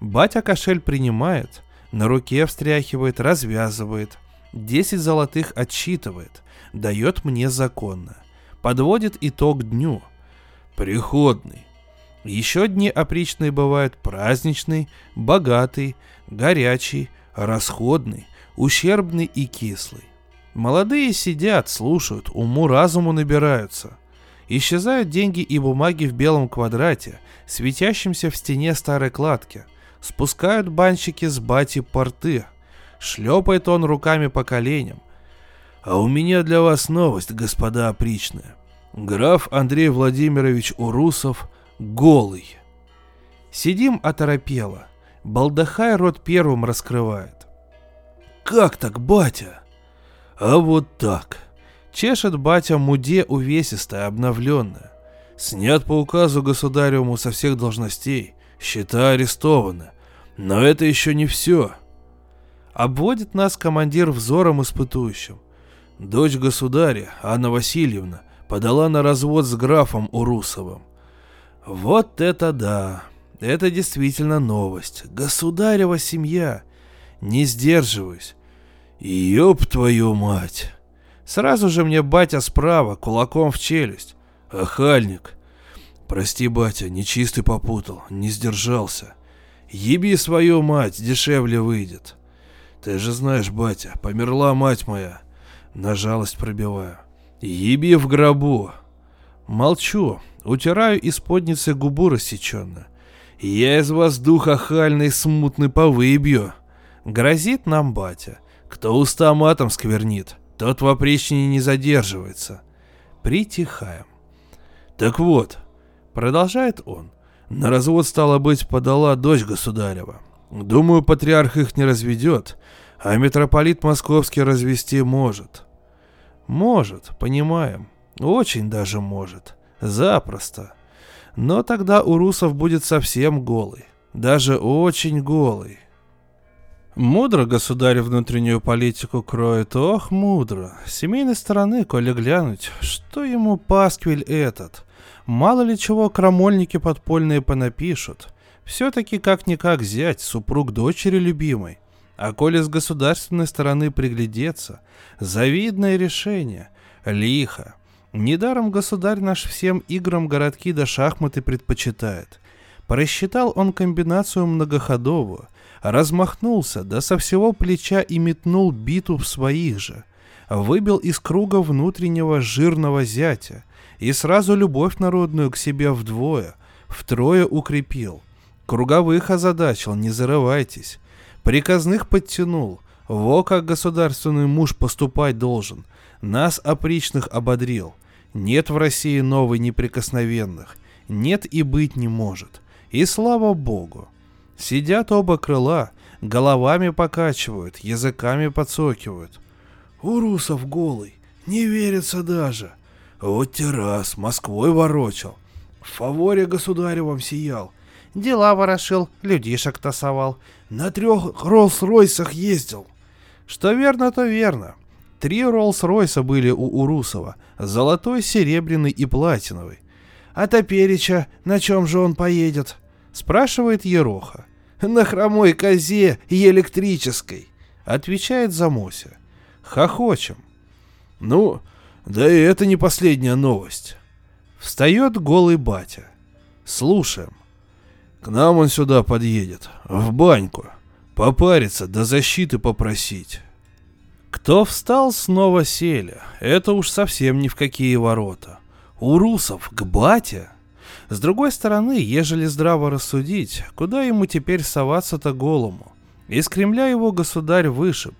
Батя кошель принимает, на руке встряхивает, развязывает. Десять золотых отсчитывает, дает мне законно. Подводит итог дню. Приходный. Еще дни опричные бывают праздничный, богатый, горячий, расходный, ущербный и кислый. Молодые сидят, слушают, уму-разуму набираются. Исчезают деньги и бумаги в белом квадрате, светящемся в стене старой кладки – Спускают банщики с бати порты. Шлепает он руками по коленям. А у меня для вас новость, господа опричные. Граф Андрей Владимирович Урусов голый. Сидим оторопело. Балдахай рот первым раскрывает. Как так, батя? А вот так. Чешет батя муде увесистая, обновленная. Снят по указу государевому со всех должностей. Счета арестованы. Но это еще не все. Обводит нас командир взором испытующим. Дочь государя, Анна Васильевна, подала на развод с графом Урусовым. Вот это да! Это действительно новость. Государева семья. Не сдерживаюсь. Ёб твою мать! Сразу же мне батя справа, кулаком в челюсть. Охальник. Прости, батя, нечистый попутал, не сдержался. Еби свою мать, дешевле выйдет. Ты же знаешь, батя, померла мать моя. На жалость пробиваю. Еби в гробу. Молчу, утираю из подницы губу рассеченно. Я из вас дух охальный смутный повыбью. Грозит нам батя. Кто уста матом сквернит, тот в опричнине не задерживается. Притихаем. Так вот, Продолжает он. На развод, стало быть, подала дочь государева. Думаю, патриарх их не разведет, а митрополит московский развести может. Может, понимаем. Очень даже может. Запросто. Но тогда у русов будет совсем голый. Даже очень голый. Мудро государь внутреннюю политику кроет, ох, мудро. С семейной стороны, коли глянуть, что ему пасквиль этот? Мало ли чего крамольники подпольные понапишут. Все-таки как-никак зять, супруг дочери любимой. А коли с государственной стороны приглядеться, завидное решение, лихо. Недаром государь наш всем играм городки да шахматы предпочитает. Просчитал он комбинацию многоходовую, размахнулся, да со всего плеча и метнул биту в своих же. Выбил из круга внутреннего жирного зятя, и сразу любовь народную к себе вдвое, втрое укрепил. Круговых озадачил, не зарывайтесь. Приказных подтянул. Во как государственный муж поступать должен. Нас опричных ободрил. Нет в России новой неприкосновенных. Нет и быть не может. И слава богу. Сидят оба крыла, головами покачивают, языками подсокивают. Урусов голый, не верится даже. Вот те раз, Москвой ворочал. В фаворе государевом сиял. Дела ворошил, людишек тасовал. На трех Роллс-Ройсах ездил. Что верно, то верно. Три Роллс-Ройса были у Урусова. Золотой, серебряный и платиновый. А топереча на чем же он поедет? Спрашивает Ероха. На хромой козе и электрической. Отвечает Замося. Хохочем. Ну, да и это не последняя новость. Встает голый батя. Слушаем. К нам он сюда подъедет, в баньку. Попариться, до защиты попросить. Кто встал, снова сели. Это уж совсем ни в какие ворота. У русов к бате? С другой стороны, ежели здраво рассудить, куда ему теперь соваться-то голому? Из Кремля его государь вышиб.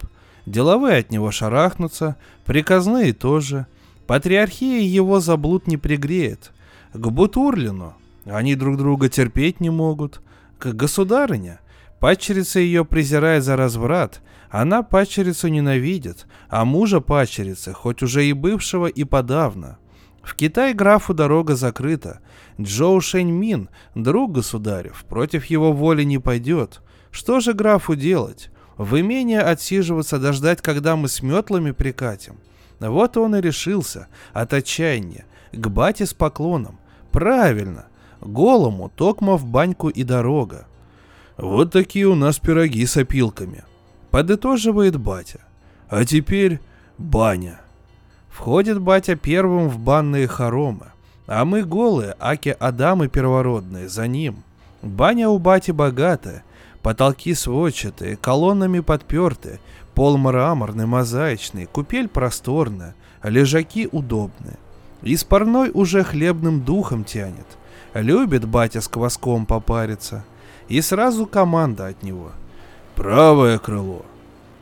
Деловые от него шарахнутся, приказные тоже – Патриархия его заблуд не пригреет. К Бутурлину они друг друга терпеть не могут. К государыне Падчерица ее презирает за разврат, она падчерицу ненавидит, а мужа падчерицы, хоть уже и бывшего, и подавно. В Китай графу дорога закрыта. Джоу Шэньмин, друг государев, против его воли не пойдет. Что же графу делать? В имение отсиживаться, дождать, когда мы с метлами прикатим? Вот он и решился, от отчаяния, к бате с поклоном. Правильно, голому токма в баньку и дорога. Вот такие у нас пироги с опилками. Подытоживает батя. А теперь баня. Входит батя первым в банные хоромы, а мы голые, аки Адамы первородные, за ним. Баня у бати богатая, потолки сводчатые, колоннами подперты, пол мраморный, мозаичный, купель просторная, лежаки удобные. Из парной уже хлебным духом тянет. Любит батя с кваском попариться. И сразу команда от него. Правое крыло.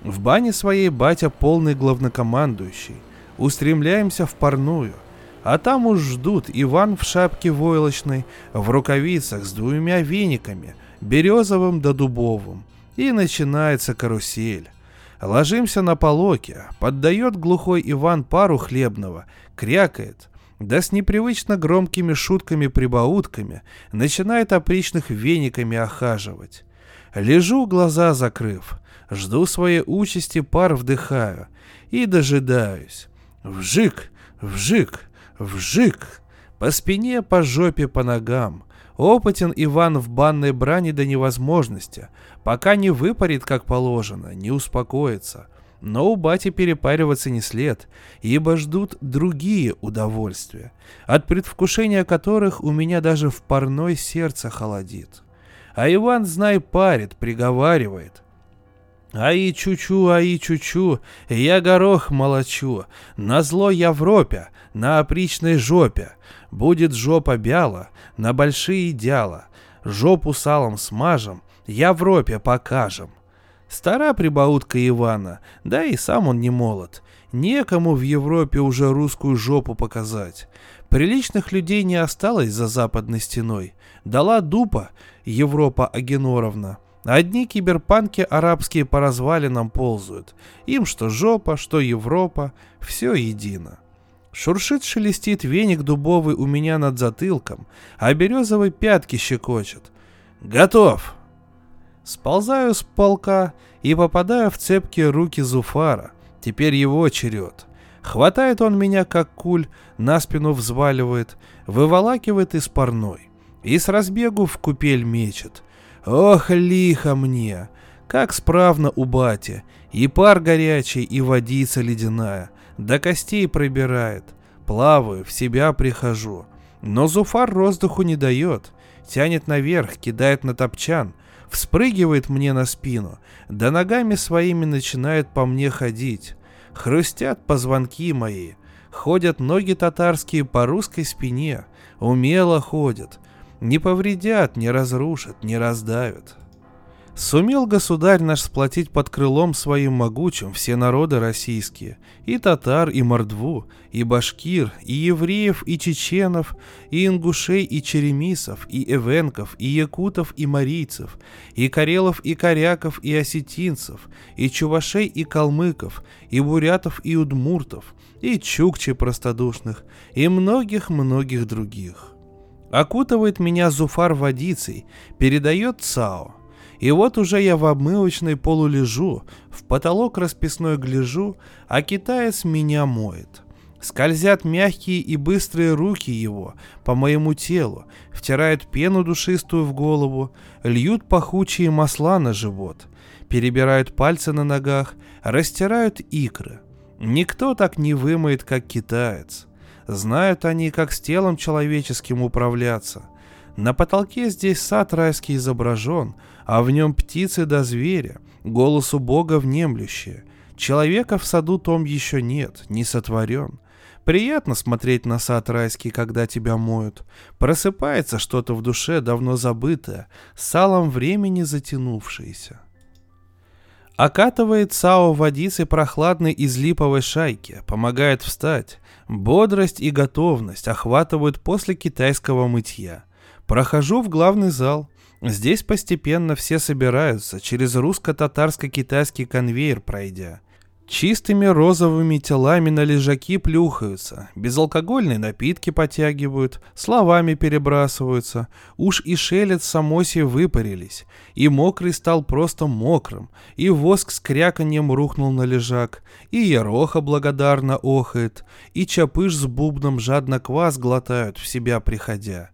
В бане своей батя полный главнокомандующий. Устремляемся в парную. А там уж ждут Иван в шапке войлочной, в рукавицах с двумя вениками, березовым да дубовым. И начинается карусель. Ложимся на полоке, поддает глухой Иван пару хлебного, крякает, да с непривычно громкими шутками-прибаутками начинает опричных вениками охаживать. Лежу, глаза закрыв, жду своей участи, пар вдыхаю и дожидаюсь. Вжик, вжик, вжик, по спине, по жопе, по ногам. Опытен Иван в банной брани до невозможности, пока не выпарит как положено, не успокоится — но у бати перепариваться не след, ибо ждут другие удовольствия, от предвкушения которых у меня даже в парной сердце холодит. А Иван, знай, парит, приговаривает. Аи чучу, аи чучу, я горох молочу, на зло Европе, на опричной жопе. Будет жопа бяла, на большие дела, жопу салом смажем, Европе покажем. Стара прибаутка Ивана, да и сам он не молод. Некому в Европе уже русскую жопу показать. Приличных людей не осталось за западной стеной. Дала дупа Европа Агеноровна. Одни киберпанки арабские по развалинам ползают. Им что жопа, что Европа, все едино. Шуршит шелестит веник дубовый у меня над затылком, а березовые пятки щекочет. «Готов!» Сползаю с полка и попадаю в цепкие руки Зуфара. Теперь его черед. Хватает он меня, как куль, на спину взваливает, выволакивает из парной. И с разбегу в купель мечет. Ох, лихо мне! Как справно у бати. И пар горячий, и водица ледяная. До костей пробирает. Плаваю, в себя прихожу. Но Зуфар роздуху не дает. Тянет наверх, кидает на топчан — вспрыгивает мне на спину, да ногами своими начинает по мне ходить. Хрустят позвонки мои, ходят ноги татарские по русской спине, умело ходят, не повредят, не разрушат, не раздавят. Сумел государь наш сплотить под крылом своим могучим все народы российские, и татар, и мордву, и башкир, и евреев, и чеченов, и ингушей, и черемисов, и эвенков, и якутов, и марийцев, и карелов, и коряков, и осетинцев, и чувашей, и калмыков, и бурятов, и удмуртов, и чукчей простодушных, и многих-многих других. Окутывает меня Зуфар водицей, передает ЦАО, и вот уже я в обмывочной полулежу, в потолок расписной гляжу, а китаец меня моет. Скользят мягкие и быстрые руки его по моему телу, втирают пену душистую в голову, льют пахучие масла на живот, перебирают пальцы на ногах, растирают икры. Никто так не вымоет, как китаец. Знают они, как с телом человеческим управляться. На потолке здесь сад райский изображен, а в нем птицы до зверя, голосу Бога внемлющие. Человека в саду том еще нет, не сотворен. Приятно смотреть на сад райский, когда тебя моют. Просыпается что-то в душе давно забытое, салом времени затянувшееся. Окатывает Сао водицей прохладной из липовой шайки, помогает встать. Бодрость и готовность охватывают после китайского мытья. Прохожу в главный зал. Здесь постепенно все собираются, через русско-татарско-китайский конвейер пройдя. Чистыми розовыми телами на лежаки плюхаются, безалкогольные напитки потягивают, словами перебрасываются, уж и шелет самоси выпарились, и мокрый стал просто мокрым, и воск с кряканьем рухнул на лежак, и Ероха благодарно охает, и Чапыш с бубном жадно квас глотают, в себя приходя.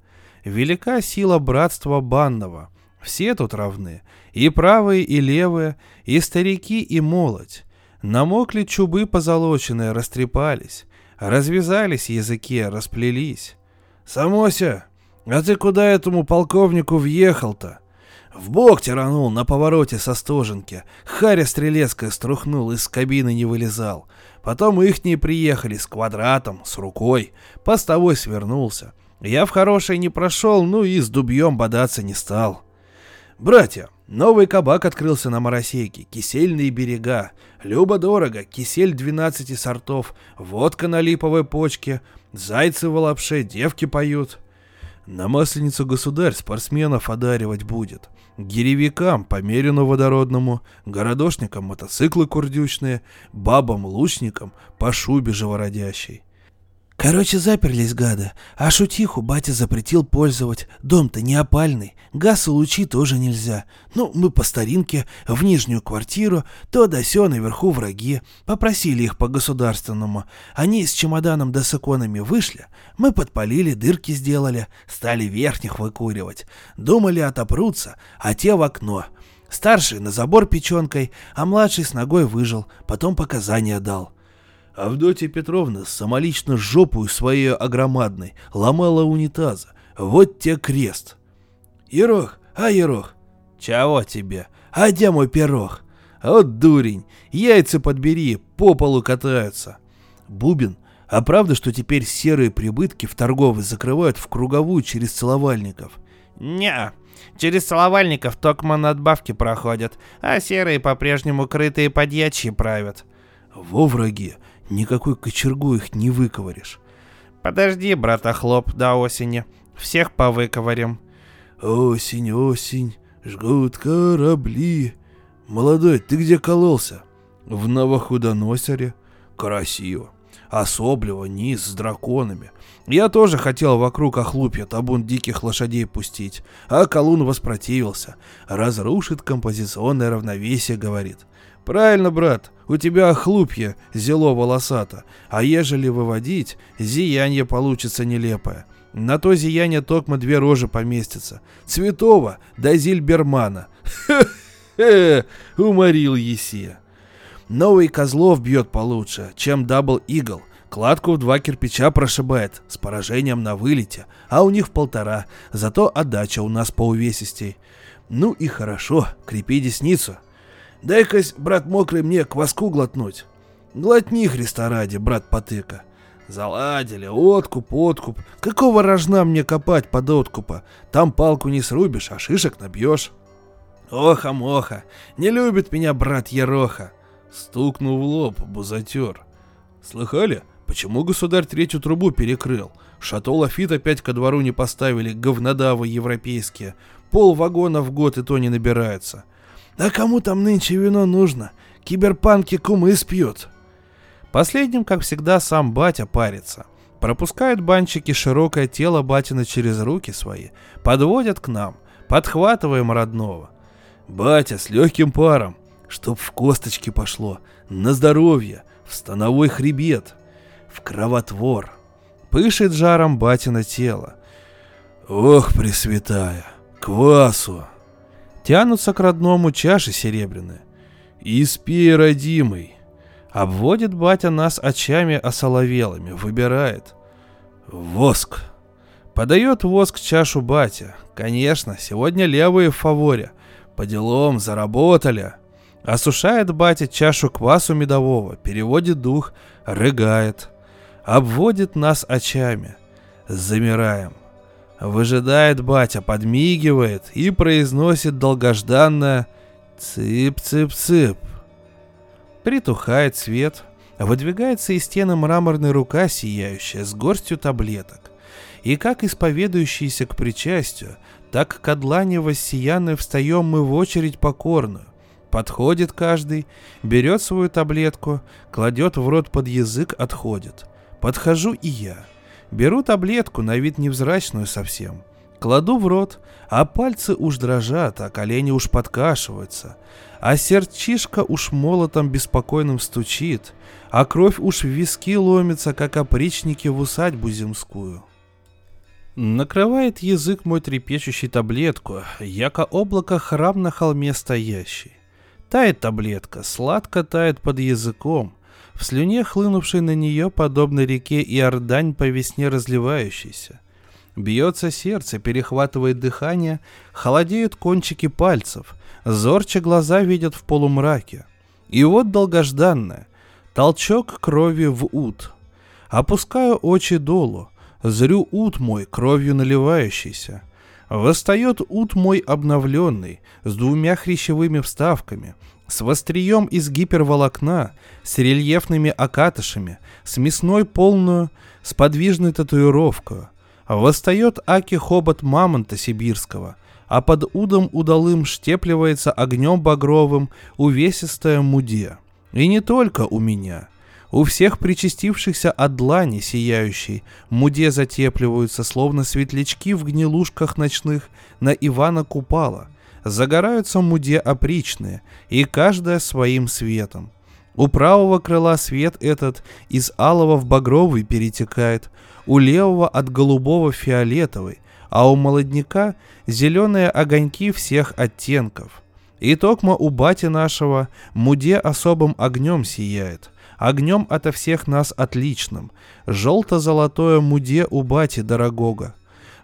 Велика сила братства банного, все тут равны, и правые, и левые, и старики, и молодь. Намокли чубы позолоченные, растрепались. Развязались языки, расплелись. «Самося, а ты куда этому полковнику въехал-то?» В бок тиранул на повороте со стоженки. Харя Стрелецкая струхнул, из кабины не вылезал. Потом ихние приехали с квадратом, с рукой. Постовой свернулся. Я в хорошее не прошел, ну и с дубьем бодаться не стал. Братья, новый кабак открылся на Моросейке, кисельные берега. Любо-дорого, кисель 12 сортов, водка на липовой почке, зайцы в лапше, девки поют. На Масленицу государь спортсменов одаривать будет. Гиревикам по водородному, городошникам мотоциклы курдючные, бабам-лучникам по шубе живородящей. Короче, заперлись гады, а шутиху батя запретил пользовать. Дом-то не опальный, газ и лучи тоже нельзя. Ну, мы по старинке в нижнюю квартиру, то да сё наверху враги. Попросили их по-государственному. Они с чемоданом да с иконами вышли. Мы подпалили, дырки сделали, стали верхних выкуривать. Думали отопрутся, а те в окно. Старший на забор печенкой, а младший с ногой выжил, потом показания дал. Авдотья Петровна самолично жопу своей огромадной ломала унитаза. Вот те крест. Ерох, а Ерох? Чего тебе? А где мой пирог? Вот дурень, яйца подбери, по полу катаются. Бубин, а правда, что теперь серые прибытки в торговой закрывают в круговую через целовальников? Не, через целовальников токмо надбавки проходят, а серые по-прежнему крытые подьячьи правят. Во враги, никакой кочергу их не выковыришь. Подожди, брата хлоп, до осени. Всех повыковырим. Осень, осень, жгут корабли. Молодой, ты где кололся? В Новохудоносере. Красиво. Особливо, низ с драконами. Я тоже хотел вокруг охлупья табун диких лошадей пустить, а колун воспротивился. Разрушит композиционное равновесие, говорит. Правильно, брат, у тебя охлупье, зело волосато, а ежели выводить, зияние получится нелепое. На то зияние токмо две рожи поместится. Цветова да Зильбермана. Хе-хе, уморил Есия. Новый Козлов бьет получше, чем Double Eagle. Кладку в два кирпича прошибает, с поражением на вылете, а у них полтора, зато отдача у нас по увесистей. Ну и хорошо, крепи десницу, Дай-ка, брат мокрый, мне кваску глотнуть. Глотни, Христа ради, брат потыка. Заладили, откуп, откуп. Какого рожна мне копать под откупа? Там палку не срубишь, а шишек набьешь. Оха-моха, не любит меня брат Ероха. Стукнул в лоб бузатер. Слыхали, почему государь третью трубу перекрыл? Шато Лафит опять ко двору не поставили, говнодавы европейские. Пол вагона в год и то не набирается. А кому там нынче вино нужно? Киберпанки кумы спьют. Последним, как всегда, сам батя парится. Пропускают банчики широкое тело батина через руки свои, подводят к нам, подхватываем родного. Батя с легким паром, чтоб в косточки пошло, на здоровье, в становой хребет, в кровотвор. Пышет жаром батина тело. Ох, пресвятая, квасу! Тянутся к родному чаши серебряные. «Испей, родимый!» Обводит батя нас очами осоловелыми, выбирает. «Воск!» Подает воск чашу батя. Конечно, сегодня левые в фаворе. По делам заработали. Осушает батя чашу квасу медового, переводит дух, рыгает. Обводит нас очами. Замираем. Выжидает батя, подмигивает и произносит долгожданное «цып-цып-цып». Притухает свет, выдвигается из стены мраморная рука сияющая с горстью таблеток. И как исповедующиеся к причастию, так к одлане воссияны встаем мы в очередь покорную. Подходит каждый, берет свою таблетку, кладет в рот под язык, отходит. Подхожу и я. Беру таблетку, на вид невзрачную совсем. Кладу в рот, а пальцы уж дрожат, а колени уж подкашиваются. А сердчишка уж молотом беспокойным стучит, а кровь уж в виски ломится, как опричники в усадьбу земскую. Накрывает язык мой трепещущий таблетку, яко облако храм на холме стоящий. Тает таблетка, сладко тает под языком, в слюне хлынувшей на нее, подобно реке Иордань по весне разливающейся. Бьется сердце, перехватывает дыхание, холодеют кончики пальцев, зорче глаза видят в полумраке. И вот долгожданное, толчок крови в ут. Опускаю очи долу, Зрю ут мой, кровью наливающийся. Восстает ут мой обновленный, с двумя хрящевыми вставками, с вострием из гиперволокна, с рельефными окатышами, с мясной полную, с подвижной татуировкой. Восстает аки хобот мамонта сибирского, а под удом удалым штепливается огнем багровым увесистая муде. И не только у меня — у всех причастившихся от длани сияющей, муде затепливаются, словно светлячки в гнилушках ночных на Ивана Купала. Загораются муде опричные, и каждая своим светом. У правого крыла свет этот из алого в багровый перетекает, у левого от голубого фиолетовый, а у молодняка зеленые огоньки всех оттенков. И токма у бати нашего муде особым огнем сияет огнем ото всех нас отличным, желто-золотое муде у бати дорогого.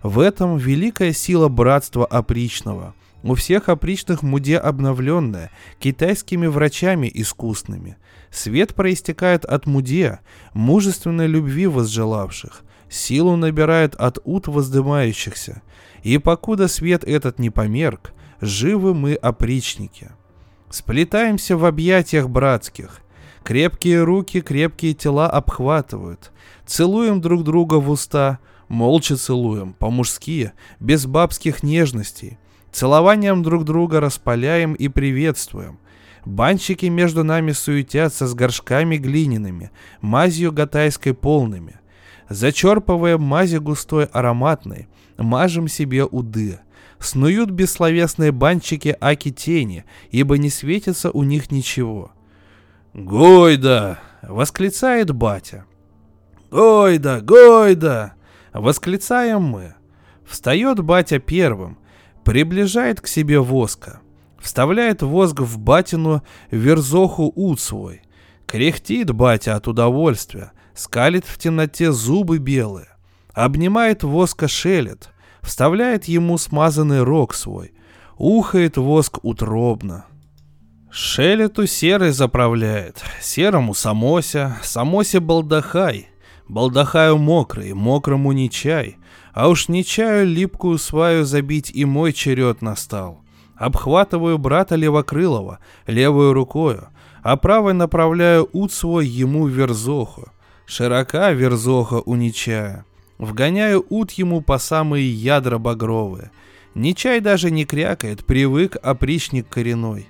В этом великая сила братства опричного. У всех опричных муде обновленная, китайскими врачами искусными. Свет проистекает от муде, мужественной любви возжелавших, силу набирает от ут воздымающихся. И покуда свет этот не померк, живы мы опричники. Сплетаемся в объятиях братских, Крепкие руки, крепкие тела обхватывают. Целуем друг друга в уста, молча целуем, по-мужски, без бабских нежностей. Целованием друг друга распаляем и приветствуем. Банщики между нами суетятся с горшками глиняными, мазью гатайской полными. Зачерпываем мази густой ароматной, мажем себе уды. Снуют бессловесные банщики аки тени, ибо не светится у них ничего. «Гойда!» — восклицает батя. «Гойда! Гойда!» — восклицаем мы. Встает батя первым, приближает к себе воска, вставляет воск в батину верзоху ут свой. Кряхтит батя от удовольствия, скалит в темноте зубы белые, обнимает воска шелет, вставляет ему смазанный рог свой, ухает воск утробно, Шелету серый заправляет, серому самося, самосе балдахай, балдахаю мокрый, мокрому не чай, а уж не чаю липкую сваю забить и мой черед настал. Обхватываю брата Левокрылова левую рукою, а правой направляю ут свой ему в верзоху. Широка верзоха у Нечая. Вгоняю ут ему по самые ядра багровые. Нечай даже не крякает, привык опричник коренной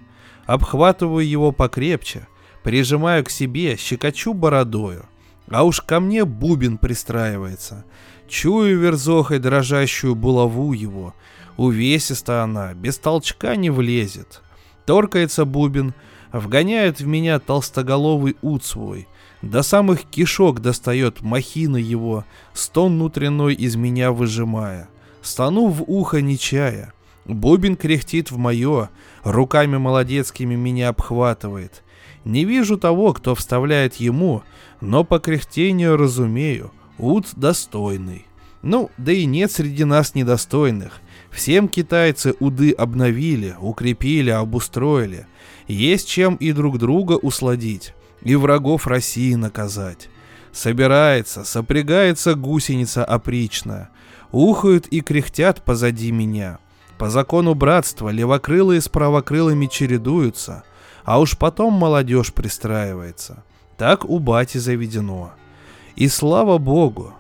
обхватываю его покрепче, прижимаю к себе, щекочу бородою. А уж ко мне бубен пристраивается. Чую верзохой дрожащую булаву его. Увесиста она, без толчка не влезет. Торкается бубен, вгоняет в меня толстоголовый ут свой. До самых кишок достает махина его, стон внутренной из меня выжимая. Стану в ухо не чая. Бубен кряхтит в мое, руками молодецкими меня обхватывает. Не вижу того, кто вставляет ему, но по кряхтению разумею, ут достойный. Ну, да и нет среди нас недостойных. Всем китайцы уды обновили, укрепили, обустроили. Есть чем и друг друга усладить, и врагов России наказать. Собирается, сопрягается гусеница опричная. Ухают и кряхтят позади меня — по закону братства левокрылые с правокрылыми чередуются, а уж потом молодежь пристраивается. Так у бати заведено. И слава богу,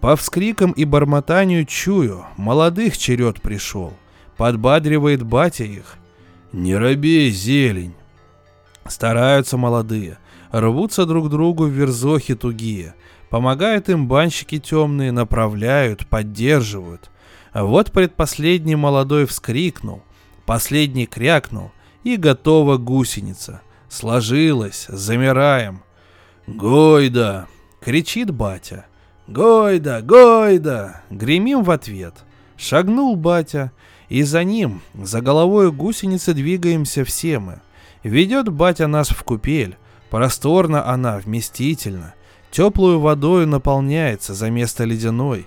По вскрикам и бормотанию чую, молодых черед пришел. Подбадривает батя их. Не робей, зелень. Стараются молодые, рвутся друг другу в верзохи тугие. Помогают им банщики темные, направляют, поддерживают. Вот предпоследний молодой вскрикнул, последний крякнул, и готова гусеница. Сложилась, замираем. «Гойда!» — кричит батя. «Гойда! Гойда!» — гремим в ответ. Шагнул батя, и за ним, за головой гусеницы двигаемся все мы. Ведет батя нас в купель, просторно она, вместительно, теплую водою наполняется за место ледяной.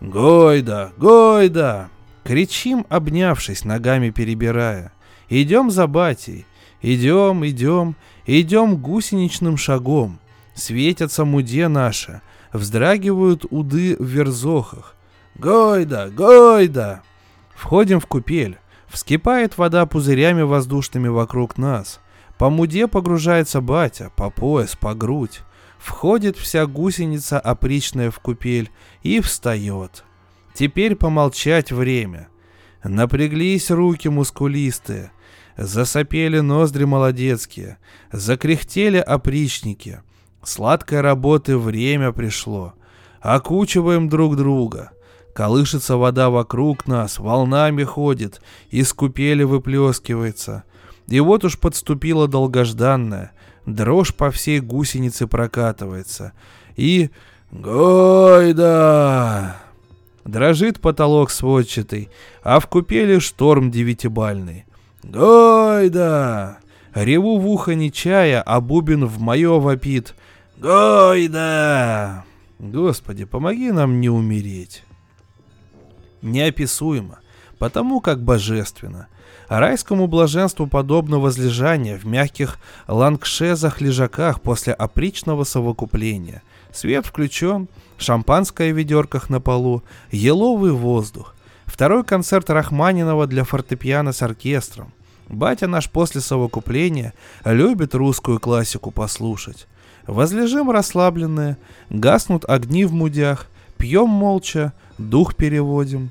«Гойда! Гойда!» Кричим, обнявшись, ногами перебирая. Идем за батей, идем, идем, идем гусеничным шагом. Светятся муде наши, вздрагивают уды в верзохах. Гойда, гойда! Входим в купель. Вскипает вода пузырями воздушными вокруг нас. По муде погружается батя, по пояс, по грудь. Входит вся гусеница опричная в купель и встает. Теперь помолчать время. Напряглись руки мускулистые, засопели ноздри молодецкие, закряхтели опричники. Сладкой работы время пришло. Окучиваем друг друга. Колышется вода вокруг нас, волнами ходит, из купели выплескивается. И вот уж подступила долгожданная, дрожь по всей гусенице прокатывается. И... Гойда! Дрожит потолок сводчатый, а в купели шторм девятибальный. Гойда! Реву в ухо не чая, а бубен в мое вопит. Гойда! Господи, помоги нам не умереть. Неописуемо, потому как божественно. Райскому блаженству подобно возлежание в мягких лангшезах-лежаках после опричного совокупления. Свет включен, шампанское в ведерках на полу, еловый воздух. Второй концерт Рахманинова для фортепиано с оркестром. Батя наш после совокупления любит русскую классику послушать. Возлежим расслабленные, гаснут огни в мудях, пьем молча, дух переводим.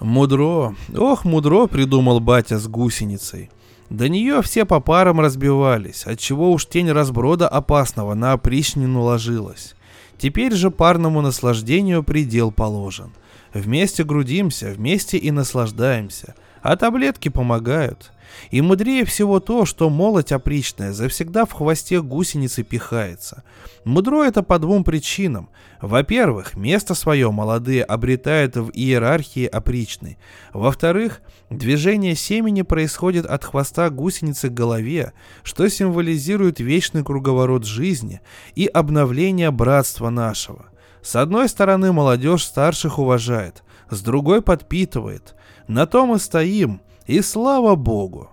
Мудро, ох, мудро придумал батя с гусеницей. До нее все по парам разбивались, отчего уж тень разброда опасного на опричнину ложилась. Теперь же парному наслаждению предел положен. Вместе грудимся, вместе и наслаждаемся, а таблетки помогают. И мудрее всего то, что молоть опричная завсегда в хвосте гусеницы пихается. Мудро это по двум причинам. Во-первых, место свое молодые обретают в иерархии опричной. Во-вторых, движение семени происходит от хвоста гусеницы к голове, что символизирует вечный круговорот жизни и обновление братства нашего. С одной стороны, молодежь старших уважает, с другой подпитывает. На том и стоим – и слава богу!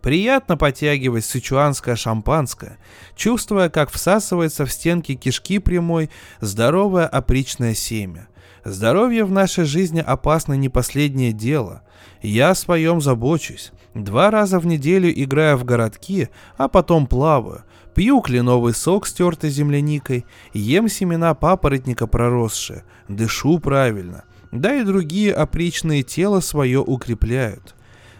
Приятно потягивать сычуанское шампанское, чувствуя, как всасывается в стенки кишки прямой здоровое опричное семя. Здоровье в нашей жизни опасно не последнее дело. Я о своем забочусь. Два раза в неделю играю в городки, а потом плаваю. Пью кленовый сок с тертой земляникой, ем семена папоротника проросшие, дышу правильно – да и другие опричные тела свое укрепляют.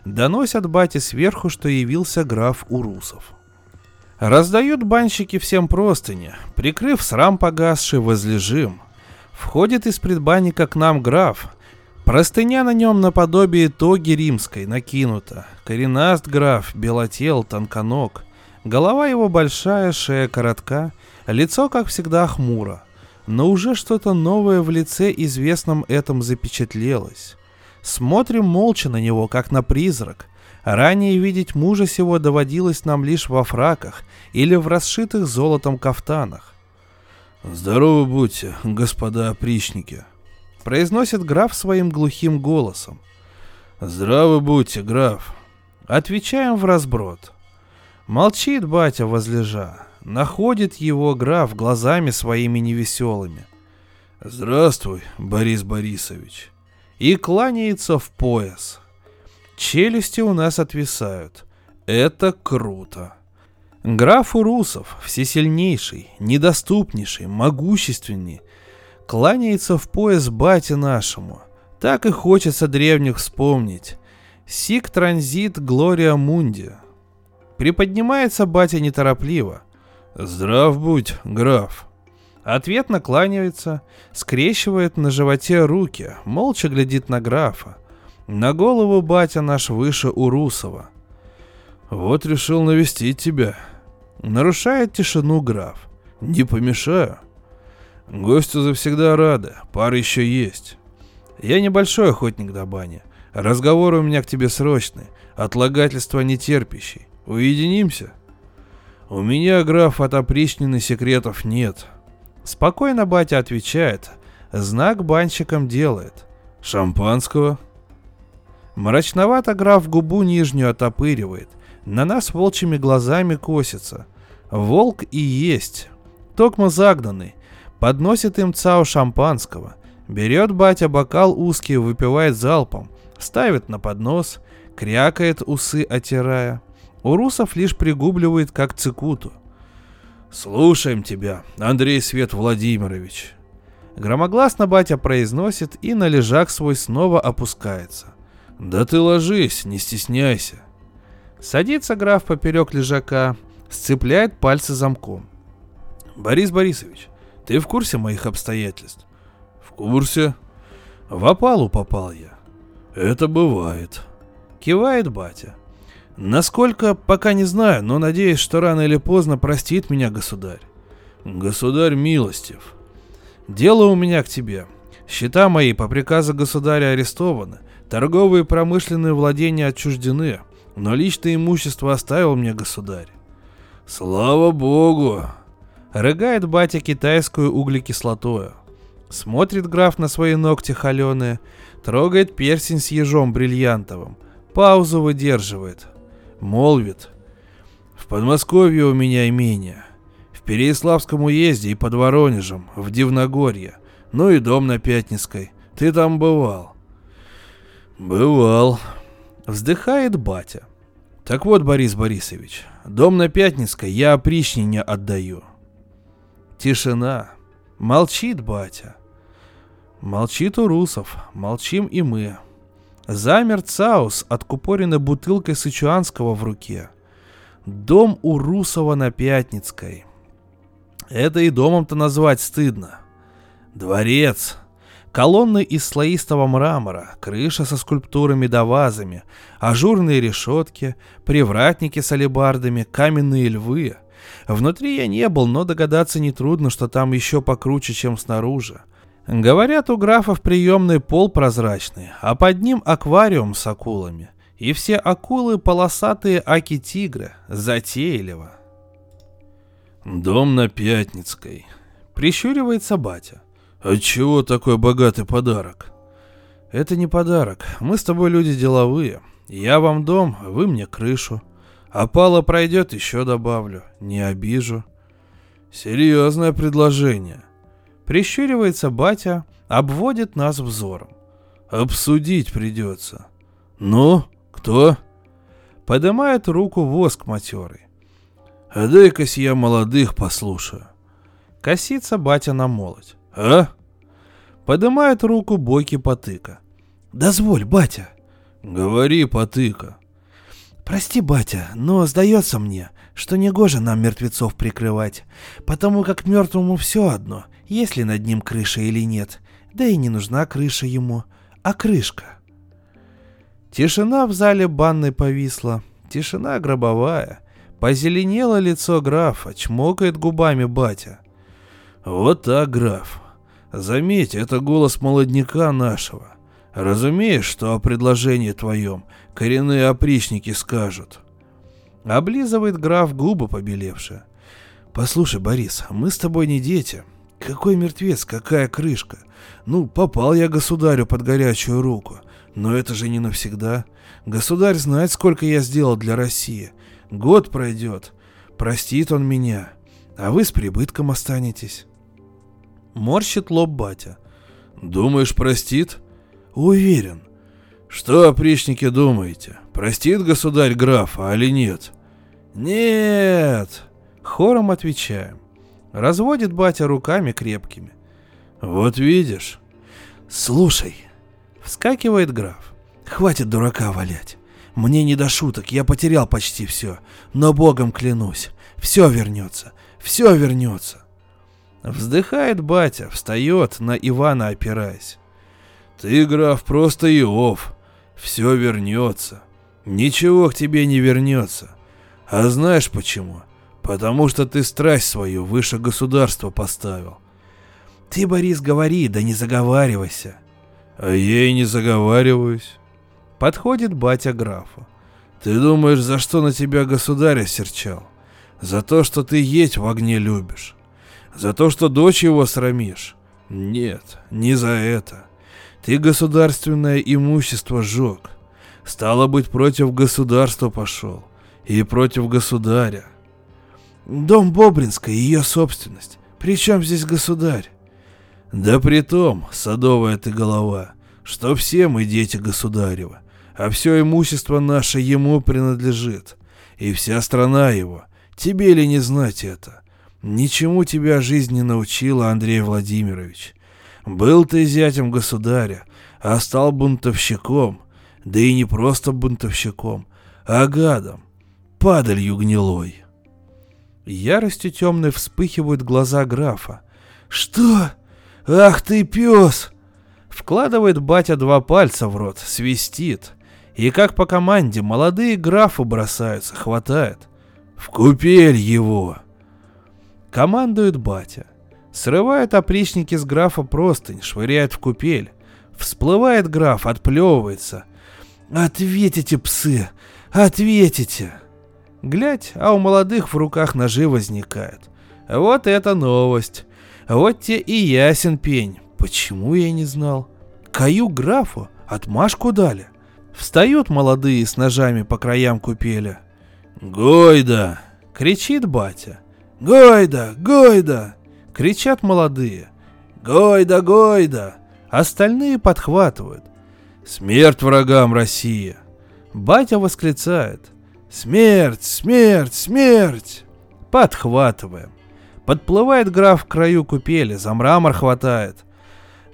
Доносят бате сверху, что явился граф Урусов. Раздают банщики всем простыни, прикрыв срам погасший, возлежим. Входит из предбанника к нам граф. Простыня на нем наподобие тоги римской накинута. Коренаст граф, белотел, тонконог. Голова его большая, шея коротка, лицо, как всегда, хмуро но уже что-то новое в лице известном этом запечатлелось. Смотрим молча на него, как на призрак. Ранее видеть мужа сего доводилось нам лишь во фраках или в расшитых золотом кафтанах. «Здорово будьте, господа опричники», — произносит граф своим глухим голосом. «Здравы будьте, граф», — отвечаем в разброд. Молчит батя возлежа, Находит его граф глазами своими невеселыми. «Здравствуй, Борис Борисович!» И кланяется в пояс. Челюсти у нас отвисают. Это круто. Граф Урусов, всесильнейший, недоступнейший, могущественней. Кланяется в пояс бате нашему. Так и хочется древних вспомнить. Сик транзит Глория Мунди. Приподнимается батя неторопливо. Здрав будь, граф. Ответно кланяется, скрещивает на животе руки, молча глядит на графа. На голову батя наш выше Урусова. Вот решил навестить тебя. Нарушает тишину граф. Не помешаю. Гостю завсегда рады, пар еще есть. Я небольшой охотник до бани. Разговор у меня к тебе срочный, отлагательства нетерпящий. Уединимся? У меня, граф, от опричнины секретов нет. Спокойно батя отвечает, знак банщикам делает. Шампанского? Мрачновато граф губу нижнюю отопыривает, на нас волчьими глазами косится. Волк и есть. Токмо загнанный. Подносит им цау шампанского. Берет батя бокал узкий, выпивает залпом. Ставит на поднос, крякает усы отирая. Урусов лишь пригубливает, как цикуту. «Слушаем тебя, Андрей Свет Владимирович». Громогласно батя произносит и на лежак свой снова опускается. «Да ты ложись, не стесняйся». Садится граф поперек лежака, сцепляет пальцы замком. «Борис Борисович, ты в курсе моих обстоятельств?» «В курсе». «В опалу попал я». «Это бывает». Кивает батя. Насколько, пока не знаю, но надеюсь, что рано или поздно простит меня государь. Государь милостив. Дело у меня к тебе. Счета мои по приказу государя арестованы, торговые и промышленные владения отчуждены, но личное имущество оставил мне государь. Слава богу! Рыгает батя китайскую углекислотою. Смотрит граф на свои ногти холеные, трогает персень с ежом бриллиантовым, паузу выдерживает, молвит. В Подмосковье у меня имение. В Переяславском уезде и под Воронежем, в Дивногорье. Ну и дом на Пятницкой. Ты там бывал? Бывал. Вздыхает батя. Так вот, Борис Борисович, дом на Пятницкой я опричнине отдаю. Тишина. Молчит батя. Молчит Урусов, молчим и мы. Замер Цаус, откупоренной бутылкой сычуанского в руке. Дом у Русова на Пятницкой. Это и домом-то назвать стыдно. Дворец. Колонны из слоистого мрамора, крыша со скульптурами да вазами, ажурные решетки, привратники с алебардами, каменные львы. Внутри я не был, но догадаться нетрудно, что там еще покруче, чем снаружи. Говорят, у графов приемный пол прозрачный, а под ним аквариум с акулами. И все акулы полосатые аки-тигры, затейливо. Дом на Пятницкой. Прищуривается батя. Отчего такой богатый подарок? Это не подарок. Мы с тобой люди деловые. Я вам дом, вы мне крышу. Опала пройдет, еще добавлю. Не обижу. Серьезное предложение. Прищуривается батя, обводит нас взором. Обсудить придется. Ну, кто? Поднимает руку воск матерый. А дай-ка я молодых послушаю. Косится батя на молодь. А? Поднимает руку бойки потыка. Дозволь, батя. Говори, потыка. Прости, батя, но сдается мне, что негоже нам мертвецов прикрывать, потому как мертвому все одно, есть ли над ним крыша или нет, да и не нужна крыша ему, а крышка. Тишина в зале банной повисла, тишина гробовая. Позеленело лицо графа, чмокает губами батя. Вот так, граф. Заметь, это голос молодняка нашего. Разумеешь, что о предложении твоем коренные опричники скажут. Облизывает граф губы побелевшие. Послушай, Борис, мы с тобой не дети. Какой мертвец, какая крышка. Ну, попал я государю под горячую руку. Но это же не навсегда. Государь знает, сколько я сделал для России. Год пройдет. Простит он меня. А вы с прибытком останетесь. Морщит лоб батя. Думаешь, простит? Уверен. Что, опричники, думаете? Простит государь графа, али нет? Нет. Хором отвечаем. Разводит батя руками крепкими. Вот видишь. Слушай, вскакивает граф. Хватит дурака валять. Мне не до шуток, я потерял почти все. Но богом клянусь, все вернется, все вернется. Вздыхает батя, встает, на Ивана опираясь. Ты, граф, просто Иов. Все вернется. Ничего к тебе не вернется. А знаешь почему? Потому что ты страсть свою выше государства поставил. Ты, Борис, говори, да не заговаривайся. А я и не заговариваюсь. Подходит батя графу. Ты думаешь, за что на тебя государь осерчал? За то, что ты есть в огне любишь. За то, что дочь его срамишь. Нет, не за это. Ты государственное имущество сжег. Стало быть, против государства пошел. И против государя. Дом Бобринская, ее собственность. Причем здесь государь? Да при том, садовая ты голова, что все мы дети государева, а все имущество наше ему принадлежит, и вся страна его. Тебе ли не знать это? Ничему тебя жизнь не научила, Андрей Владимирович. Был ты зятем государя, а стал бунтовщиком, да и не просто бунтовщиком, а гадом, падалью гнилой. Яростью темной вспыхивают глаза графа. «Что? Ах ты пес!» Вкладывает батя два пальца в рот, свистит. И как по команде молодые графы бросаются, хватает. «В купель его!» Командует батя. Срывает опричники с графа простынь, швыряет в купель. Всплывает граф, отплевывается. «Ответите, псы! Ответите!» Глядь, а у молодых в руках ножи возникают. Вот это новость. Вот те и ясен пень. Почему я не знал? Каю графу отмашку дали. Встают молодые с ножами по краям купеля. «Гойда!» — кричит батя. «Гойда! Гойда!» — кричат молодые. «Гойда! Гойда!» Остальные подхватывают. «Смерть врагам России!» Батя восклицает. «Смерть! Смерть! Смерть!» Подхватываем. Подплывает граф к краю купели, за мрамор хватает.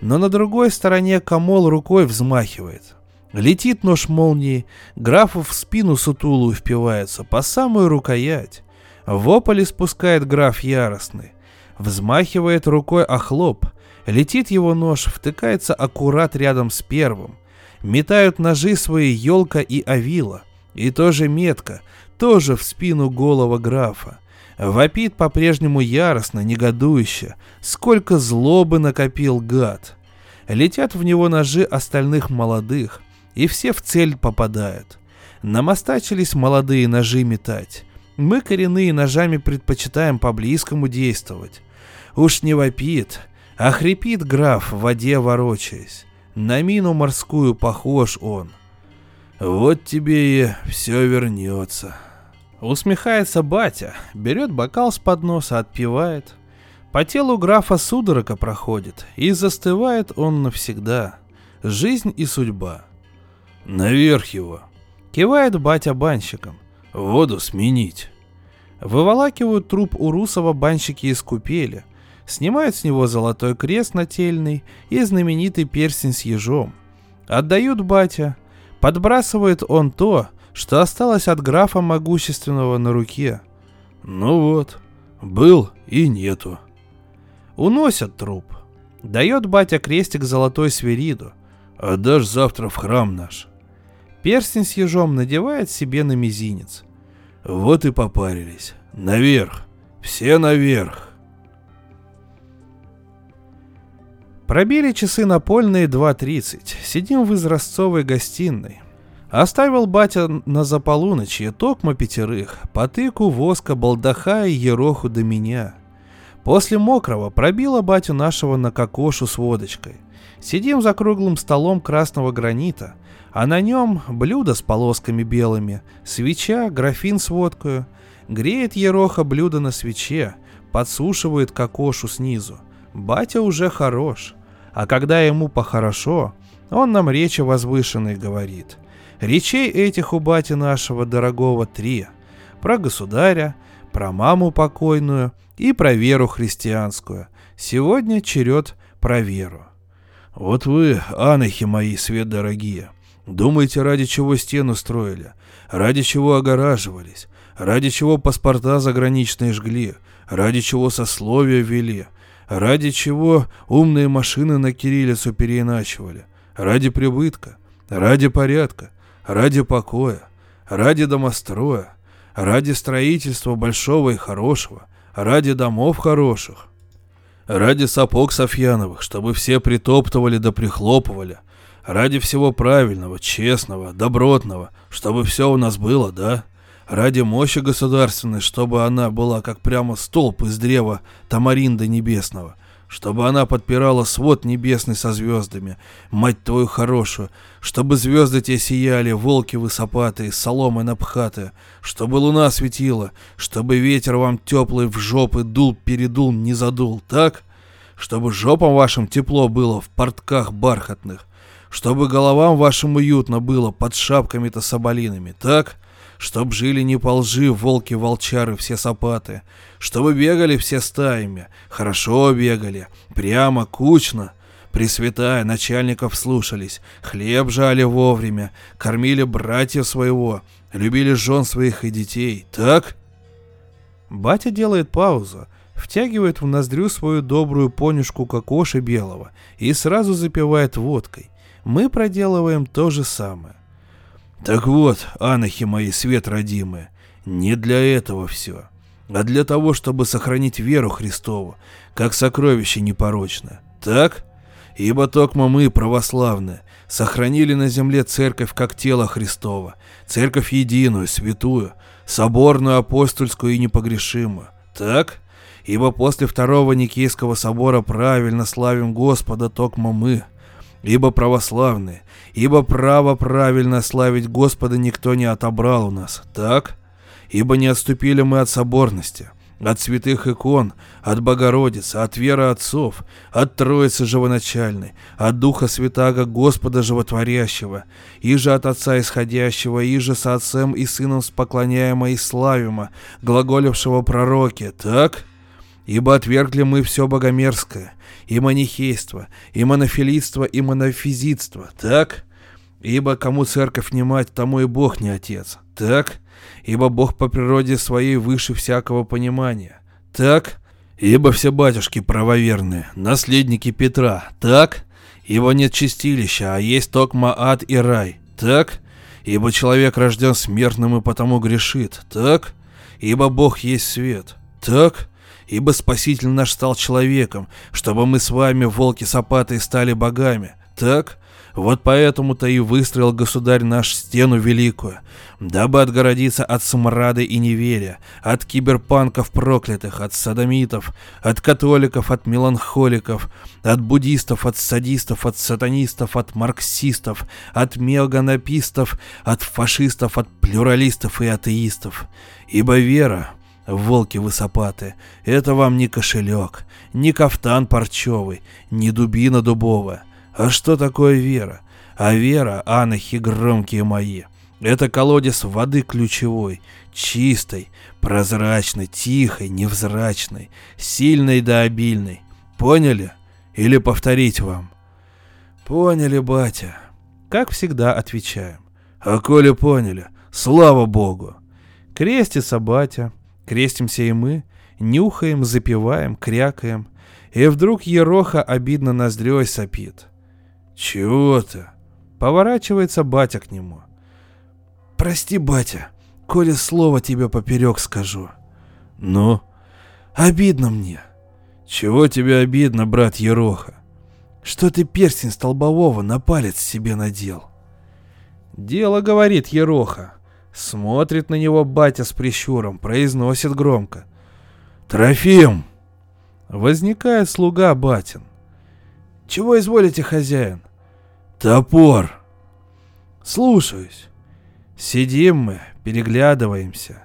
Но на другой стороне комол рукой взмахивает. Летит нож молнии, графу в спину сутулую впивается, по самую рукоять. Вопль спускает граф яростный. Взмахивает рукой охлоп. Летит его нож, втыкается аккурат рядом с первым. Метают ножи свои елка и авила. И тоже метка, тоже в спину голова графа. Вопит по-прежнему яростно, негодующе. Сколько злобы накопил гад. Летят в него ножи остальных молодых, и все в цель попадают. Намостачились молодые ножи метать. Мы коренные ножами предпочитаем по-близкому действовать. Уж не вопит, а хрипит граф в воде ворочаясь. На мину морскую похож он. Вот тебе и все вернется. Усмехается батя, берет бокал с подноса, отпивает. По телу графа судорога проходит, и застывает он навсегда. Жизнь и судьба. Наверх его. Кивает батя банщиком. Воду сменить. Выволакивают труп Урусова банщики из купели. Снимают с него золотой крест нательный и знаменитый перстень с ежом. Отдают батя. Подбрасывает он то, что осталось от графа могущественного на руке. Ну вот, был и нету. Уносят труп. Дает батя крестик золотой свириду. Отдашь завтра в храм наш. Перстень с ежом надевает себе на мизинец. Вот и попарились. Наверх. Все наверх. Пробили часы напольные 2.30. Сидим в изразцовой гостиной. Оставил батя на заполуночье токма пятерых, потыку, воска, балдаха и ероху до меня. После мокрого пробила батю нашего на кокошу с водочкой. Сидим за круглым столом красного гранита, а на нем блюдо с полосками белыми, свеча, графин с водкой. Греет ероха блюдо на свече, подсушивает кокошу снизу. Батя уже хорош. А когда ему похорошо, он нам речи возвышенные говорит. Речей этих у бати нашего дорогого три. Про государя, про маму покойную и про веру христианскую. Сегодня черед про веру. Вот вы, анахи мои, свет дорогие, думаете, ради чего стену строили, ради чего огораживались, ради чего паспорта заграничные жгли, ради чего сословия ввели, ради чего умные машины на кириллицу переиначивали, ради прибытка, ради порядка, ради покоя, ради домостроя, ради строительства большого и хорошего, ради домов хороших, ради сапог Софьяновых, чтобы все притоптывали да прихлопывали, ради всего правильного, честного, добротного, чтобы все у нас было, да? Ради мощи государственной, чтобы она была как прямо столб из древа тамаринда небесного, чтобы она подпирала свод небесный со звездами, мать твою хорошую, чтобы звезды те сияли, волки высопатые, соломы напхатые, чтобы луна светила, чтобы ветер вам теплый в жопы дул-передул, не задул, так? Чтобы жопам вашим тепло было в портках бархатных, чтобы головам вашим уютно было под шапками-то соболинами, так? Чтоб жили не по лжи волки-волчары все сапаты, чтобы бегали все стаями, хорошо бегали, прямо, кучно, Пресвятая, начальников слушались, хлеб жали вовремя, кормили братьев своего, любили жен своих и детей, так? Батя делает паузу, втягивает в ноздрю свою добрую понюшку кокоши белого и сразу запивает водкой. Мы проделываем то же самое. Так вот, анахи мои свет родимые, не для этого все, а для того, чтобы сохранить веру Христову, как сокровище непорочное. Так? Ибо токмо мы, православные, сохранили на земле церковь как тело Христова, церковь единую, святую, соборную, апостольскую и непогрешимую. Так? Ибо после второго Никейского собора правильно славим Господа токмо мы, ибо православные, ибо право правильно славить Господа никто не отобрал у нас, так? Ибо не отступили мы от соборности, от святых икон, от Богородицы, от веры отцов, от Троицы Живоначальной, от Духа Святаго Господа Животворящего, и же от Отца Исходящего, и же со Отцем и Сыном споклоняемо и славимо, глаголевшего пророке, так? Ибо отвергли мы все богомерзкое, и манихейство, и монофилитство, и монофизитство, так? Ибо кому церковь не мать, тому и Бог не отец, так? Ибо Бог по природе своей выше всякого понимания, так? Ибо все батюшки правоверные, наследники Петра, так? Ибо нет чистилища, а есть токма ад и рай, так? Ибо человек рожден смертным и потому грешит, так? Ибо Бог есть свет, так? Ибо Спаситель наш стал человеком, чтобы мы с вами, волки сапатые, стали богами. Так? Вот поэтому-то и выстроил государь наш стену великую, дабы отгородиться от смрада и неверия, от киберпанков проклятых, от садомитов, от католиков, от меланхоликов, от буддистов, от садистов, от сатанистов, от марксистов, от меганопистов, от фашистов, от плюралистов и атеистов. Ибо вера, волки высопаты, это вам не кошелек, не кафтан парчевый, не дубина дубовая. А что такое вера? А вера, анахи громкие мои, это колодец воды ключевой, чистой, прозрачной, тихой, невзрачной, сильной да обильной. Поняли? Или повторить вам? Поняли, батя. Как всегда отвечаем. А коли поняли, слава богу. Крестится батя, крестимся и мы, нюхаем, запиваем, крякаем. И вдруг Ероха обидно ноздрёй сопит. «Чего ты?» Поворачивается батя к нему. «Прости, батя, коли слово тебе поперек скажу». «Ну?» «Обидно мне». «Чего тебе обидно, брат Ероха?» «Что ты перстень столбового на палец себе надел». «Дело, — говорит Ероха. Смотрит на него батя с прищуром, произносит громко. «Трофим!» Возникает слуга батин. «Чего изволите, хозяин?» «Топор!» «Слушаюсь». Сидим мы, переглядываемся.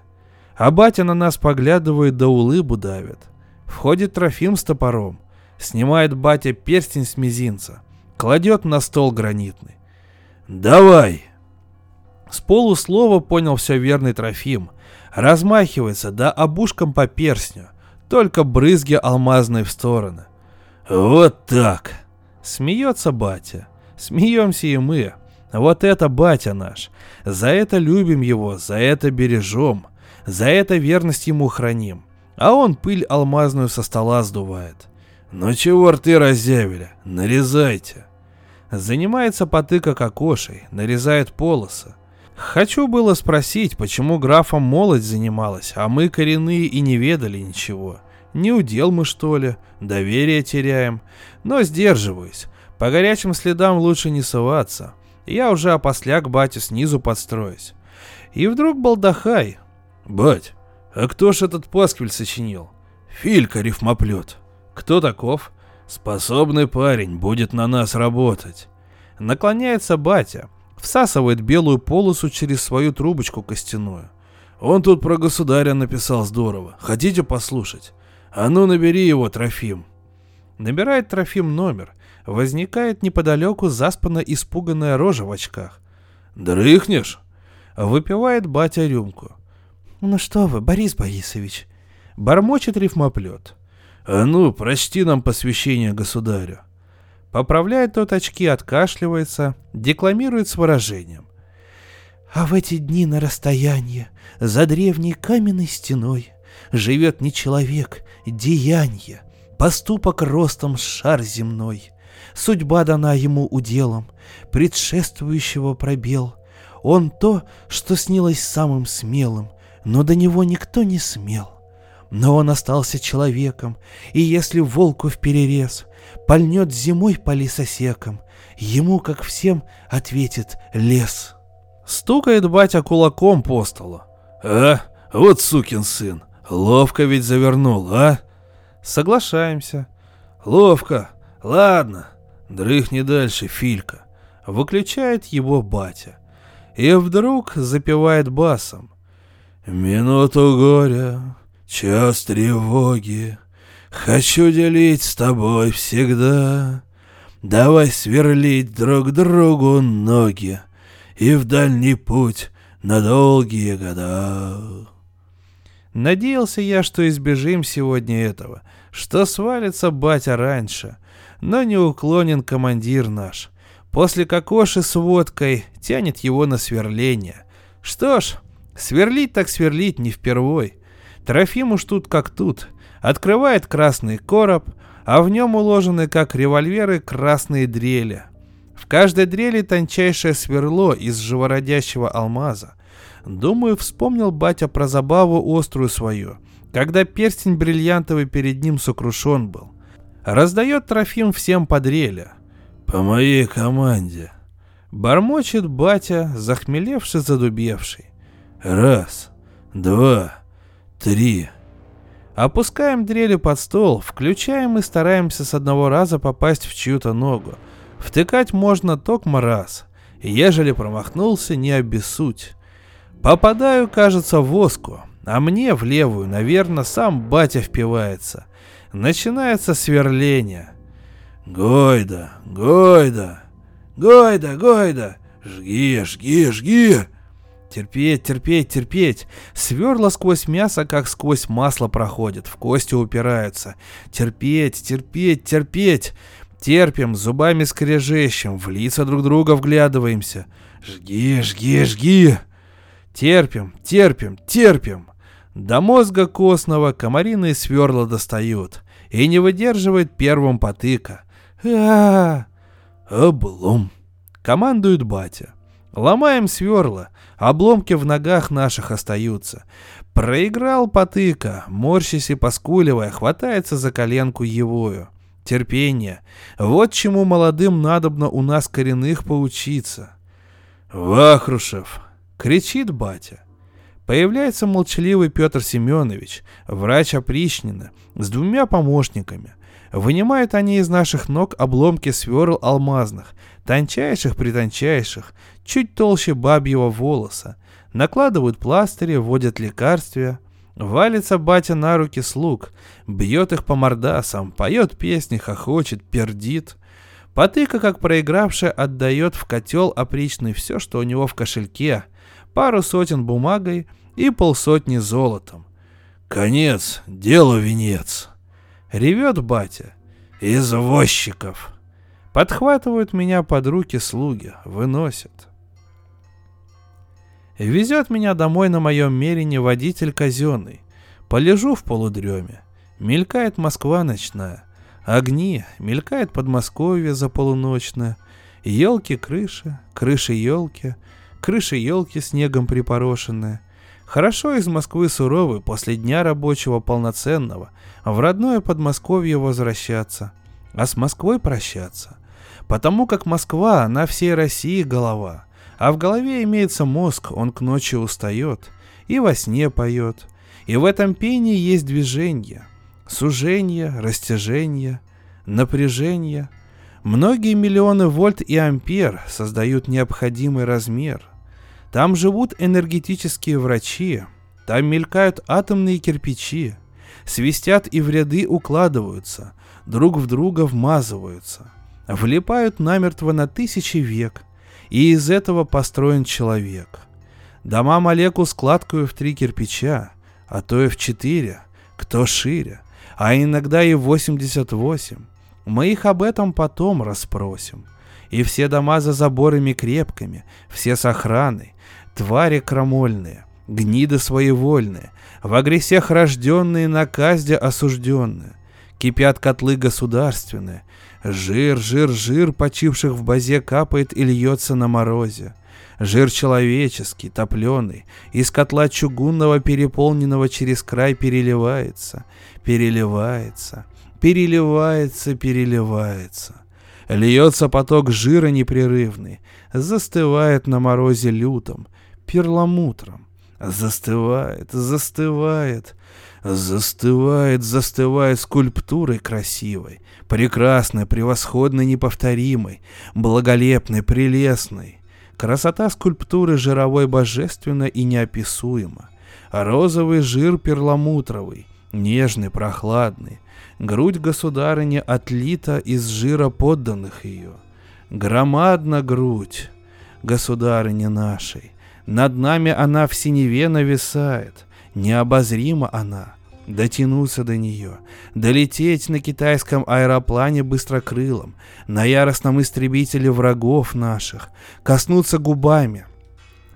А батя на нас поглядывает да улыбу давит. Входит Трофим с топором. Снимает батя перстень с мизинца. Кладет на стол гранитный. «Давай!» С полуслова понял все верный Трофим. Размахивается, да обушком по перстню. Только брызги алмазные в стороны. Вот так. Смеется батя. Смеемся и мы. Вот это батя наш. За это любим его, за это бережем. За это верность ему храним. А он пыль алмазную со стола сдувает. Ну чего рты разъявили? Нарезайте. Занимается потыка кокошей, нарезает полосы. Хочу было спросить, почему графом молодь занималась, а мы коренные и не ведали ничего. Не удел мы, что ли? Доверие теряем. Но сдерживаюсь. По горячим следам лучше не соваться. Я уже опосля к бате снизу подстроюсь. И вдруг балдахай. Бать, а кто ж этот пасквиль сочинил? Филька рифмоплет. Кто таков? Способный парень, будет на нас работать. Наклоняется батя, всасывает белую полосу через свою трубочку костяную. Он тут про государя написал здорово. Хотите послушать? А ну набери его, Трофим. Набирает Трофим номер. Возникает неподалеку заспанно испуганная рожа в очках. «Дрыхнешь?» Выпивает батя рюмку. «Ну что вы, Борис Борисович?» Бормочет рифмоплет. «А ну, прочти нам посвящение государю». Поправляет тот очки, откашливается, декламирует с выражением. «А в эти дни на расстоянии, за древней каменной стеной, живет не человек, деяние, поступок ростом шар земной. Судьба дана ему уделом, предшествующего пробел. Он то, что снилось самым смелым, но до него никто не смел. Но он остался человеком, и если волку в перерез пальнет зимой по лесосекам, ему, как всем, ответит лес. Стукает батя кулаком по столу. А, вот сукин сын, ловко ведь завернул, а? Соглашаемся. Ловко, ладно, дрыхни дальше, Филька. Выключает его батя. И вдруг запевает басом. Минуту горя, час тревоги, Хочу делить с тобой всегда. Давай сверлить друг другу ноги И в дальний путь на долгие года. Надеялся я, что избежим сегодня этого, что свалится батя раньше, но не уклонен командир наш. После кокоши с водкой тянет его на сверление. Что ж, сверлить так сверлить не впервой. Трофим уж тут как тут. Открывает красный короб, а в нем уложены как револьверы красные дрели. В каждой дрели тончайшее сверло из живородящего алмаза. Думаю, вспомнил батя про забаву острую свою, когда перстень бриллиантовый перед ним сокрушен был. Раздает Трофим всем по дрели. По моей команде. Бормочет батя, захмелевший, задубевший. Раз, два, три. Опускаем дрели под стол, включаем и стараемся с одного раза попасть в чью-то ногу. Втыкать можно токмо раз. Ежели промахнулся, не обессудь. Попадаю, кажется, в воску, а мне в левую, наверное, сам батя впивается. Начинается сверление. Гойда, Гойда, Гойда, Гойда, жги, жги, жги. Терпеть, терпеть, терпеть. Сверла сквозь мясо, как сквозь масло проходит, в кости упираются. Терпеть, терпеть, терпеть. Терпим, зубами скрежещем, в лица друг друга вглядываемся. Жги, жги, жги. Терпим, терпим, терпим. До мозга костного комариные сверла достают. И не выдерживает первым потыка. а, Облом. Командует батя. Ломаем сверла, обломки в ногах наших остаются. Проиграл потыка, морщись и поскуливая, хватается за коленку евою. Терпение. Вот чему молодым надобно у нас коренных поучиться. Вахрушев, кричит батя. Появляется молчаливый Петр Семенович, врач опричнина, с двумя помощниками. Вынимают они из наших ног обломки сверл алмазных, тончайших-притончайших, чуть толще бабьего волоса. Накладывают пластыри, вводят лекарствия. Валится батя на руки слуг, бьет их по мордасам, поет песни, хохочет, пердит. Потыка, как проигравшая, отдает в котел опричный все, что у него в кошельке, пару сотен бумагой и полсотни золотом. Конец, делу венец. Ревет батя. Извозчиков. Подхватывают меня под руки слуги, выносят. Везет меня домой на моем мерине водитель казенный. Полежу в полудреме. Мелькает Москва ночная. Огни, мелькает Подмосковье за полуночное. Елки крыши, крыши елки, крыши елки снегом припорошенные. Хорошо из Москвы суровый после дня рабочего полноценного в родное Подмосковье возвращаться, а с Москвой прощаться. Потому как Москва на всей России голова, а в голове имеется мозг, он к ночи устает и во сне поет. И в этом пении есть движение, сужение, растяжение, напряжение. Многие миллионы вольт и ампер создают необходимый размер. Там живут энергетические врачи, там мелькают атомные кирпичи, свистят и в ряды укладываются, друг в друга вмазываются, влипают намертво на тысячи век, и из этого построен человек. Дома молекул складкою в три кирпича, а то и в четыре, кто шире, а иногда и в 88. Мы их об этом потом расспросим. И все дома за заборами крепкими, все с охраной, твари крамольные, гниды своевольные, в агрессиях рожденные, на казде осужденные. Кипят котлы государственные, жир, жир, жир почивших в базе капает и льется на морозе. Жир человеческий, топленый, из котла чугунного, переполненного через край, переливается, переливается, переливается, переливается. Льется поток жира непрерывный, застывает на морозе лютом, перламутром. Застывает, застывает, застывает, застывает скульптурой красивой, прекрасной, превосходной, неповторимой, благолепной, прелестной. Красота скульптуры жировой божественна и неописуема. Розовый жир перламутровый, нежный, прохладный. Грудь государыни отлита из жира подданных ее. Громадна грудь государыни нашей. Над нами она в синеве нависает. Необозрима она. Дотянуться до нее, долететь на китайском аэроплане быстрокрылом, на яростном истребителе врагов наших, коснуться губами,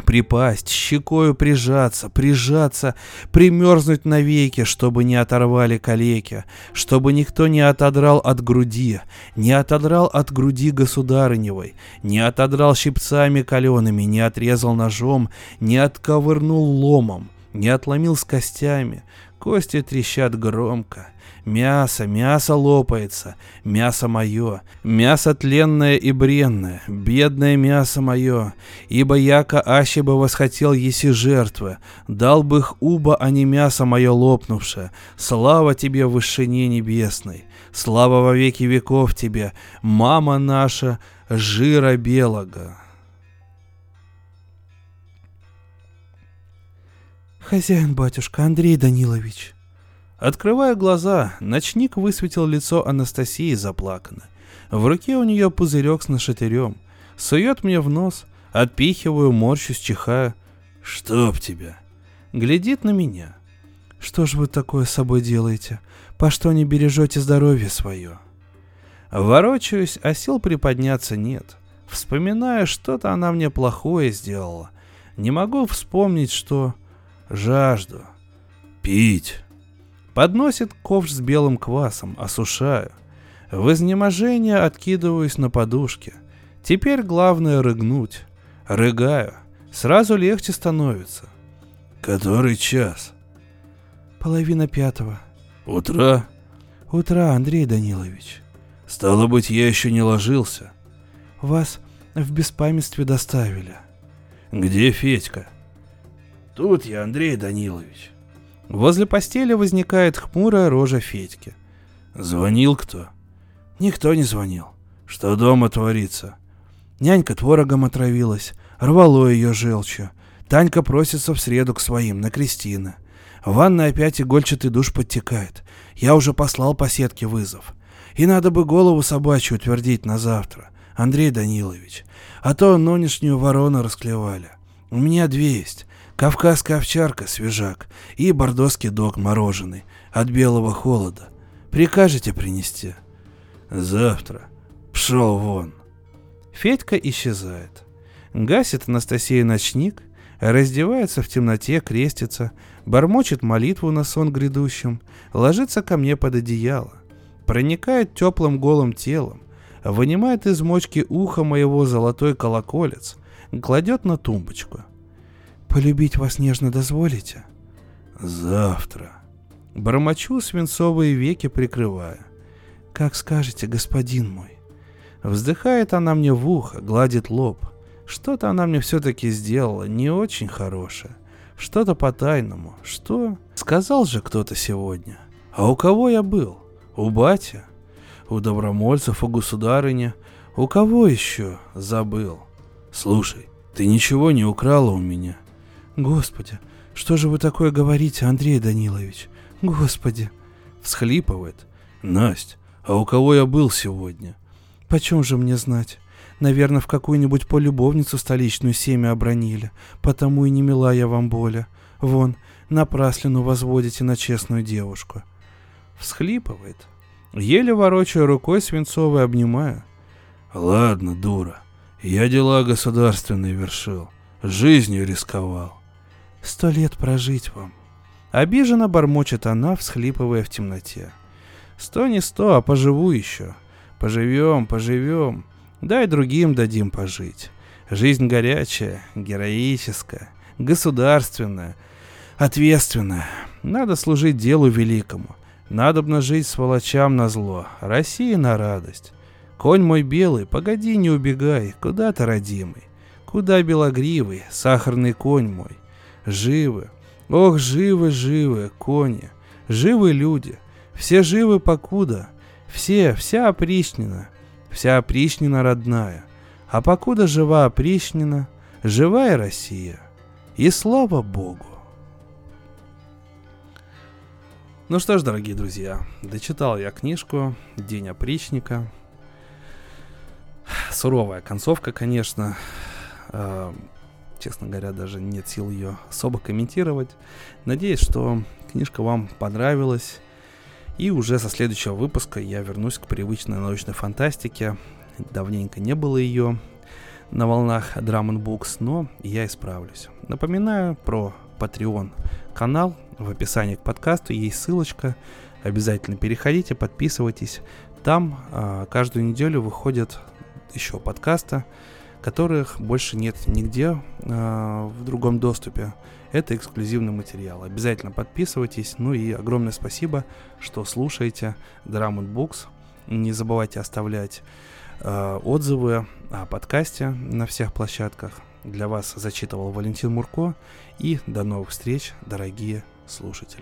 припасть, щекою прижаться, прижаться, примерзнуть навеки, чтобы не оторвали калеки, чтобы никто не отодрал от груди, не отодрал от груди государыневой, не отодрал щипцами калеными, не отрезал ножом, не отковырнул ломом, не отломил с костями, Кости трещат громко. Мясо, мясо лопается, мясо мое, мясо тленное и бренное, бедное мясо мое, ибо яко аще бы восхотел еси жертвы, дал бы их уба, а не мясо мое лопнувшее, слава тебе в вышине небесной, слава во веки веков тебе, мама наша, жира белого. «Хозяин, батюшка, Андрей Данилович». Открывая глаза, ночник высветил лицо Анастасии заплаканно. В руке у нее пузырек с нашатырем. Сует мне в нос, отпихиваю, морщусь, чихаю. «Чтоб тебя!» Глядит на меня. «Что ж вы такое с собой делаете? По что не бережете здоровье свое?» Ворочаюсь, а сил приподняться нет. Вспоминаю, что-то она мне плохое сделала. Не могу вспомнить, что жажду. Пить. Подносит ковш с белым квасом, осушаю. В изнеможение откидываюсь на подушке. Теперь главное рыгнуть. Рыгаю. Сразу легче становится. Который час? Половина пятого. Утра? Утра, Андрей Данилович. Стало быть, я еще не ложился. Вас в беспамятстве доставили. Где Федька? Тут я, Андрей Данилович. Возле постели возникает хмурая рожа Федьки. Звонил кто? Никто не звонил. Что дома творится? Нянька творогом отравилась, рвало ее желчью. Танька просится в среду к своим, на Кристина. В ванной опять игольчатый душ подтекает. Я уже послал по сетке вызов. И надо бы голову собачью утвердить на завтра, Андрей Данилович. А то нынешнюю ворону расклевали. У меня две есть. Кавказская овчарка, свежак и бордоский дог мороженый от белого холода. Прикажете принести? Завтра. Пшел вон. Федька исчезает. Гасит Анастасия ночник, раздевается в темноте, крестится, бормочет молитву на сон грядущем, ложится ко мне под одеяло, проникает теплым голым телом, вынимает из мочки уха моего золотой колоколец, кладет на тумбочку. «Полюбить вас нежно дозволите?» Завтра. Бормочу, свинцовые веки прикрывая. «Как скажете, господин мой». Вздыхает она мне в ухо, гладит лоб. Что-то она мне все-таки сделала не очень хорошее. Что-то по тайному. Что? Сказал же кто-то сегодня. А у кого я был? У батя? У добромольцев, у государыни? У кого еще? Забыл. Слушай, ты ничего не украла у меня? Господи, что же вы такое говорите, Андрей Данилович? Господи. Всхлипывает. Насть, а у кого я был сегодня? Почем же мне знать? Наверное, в какую-нибудь полюбовницу столичную семя обронили, потому и не мила я вам боля. Вон, напраслину возводите на честную девушку. Всхлипывает. Еле ворочая рукой свинцовой обнимаю. Ладно, дура. Я дела государственные вершил. Жизнью рисковал. Сто лет прожить вам. Обиженно бормочет она, всхлипывая в темноте. Сто не сто, а поживу еще. Поживем, поживем. Дай другим дадим пожить. Жизнь горячая, героическая, государственная, ответственная. Надо служить делу великому. Надобно жить сволочам на зло, России на радость. Конь мой белый, погоди, не убегай, куда ты, родимый? Куда белогривый, сахарный конь мой? Живы, ох, живы, живы, кони, живы люди, все живы покуда, все, вся опричнина, вся опричнина родная, а покуда жива опричнина, живая Россия, и слава Богу. Ну что ж, дорогие друзья, дочитал я книжку «День опричника». Суровая концовка, конечно. Честно говоря, даже нет сил ее особо комментировать. Надеюсь, что книжка вам понравилась. И уже со следующего выпуска я вернусь к привычной научной фантастике. Давненько не было ее на волнах Drum Books, но я исправлюсь. Напоминаю про Patreon канал. В описании к подкасту есть ссылочка. Обязательно переходите, подписывайтесь. Там э, каждую неделю выходят еще подкаста, которых больше нет нигде э, в другом доступе. Это эксклюзивный материал. Обязательно подписывайтесь. Ну и огромное спасибо, что слушаете Drum Books. Не забывайте оставлять э, отзывы о подкасте на всех площадках. Для вас зачитывал Валентин Мурко. И до новых встреч, дорогие слушатели.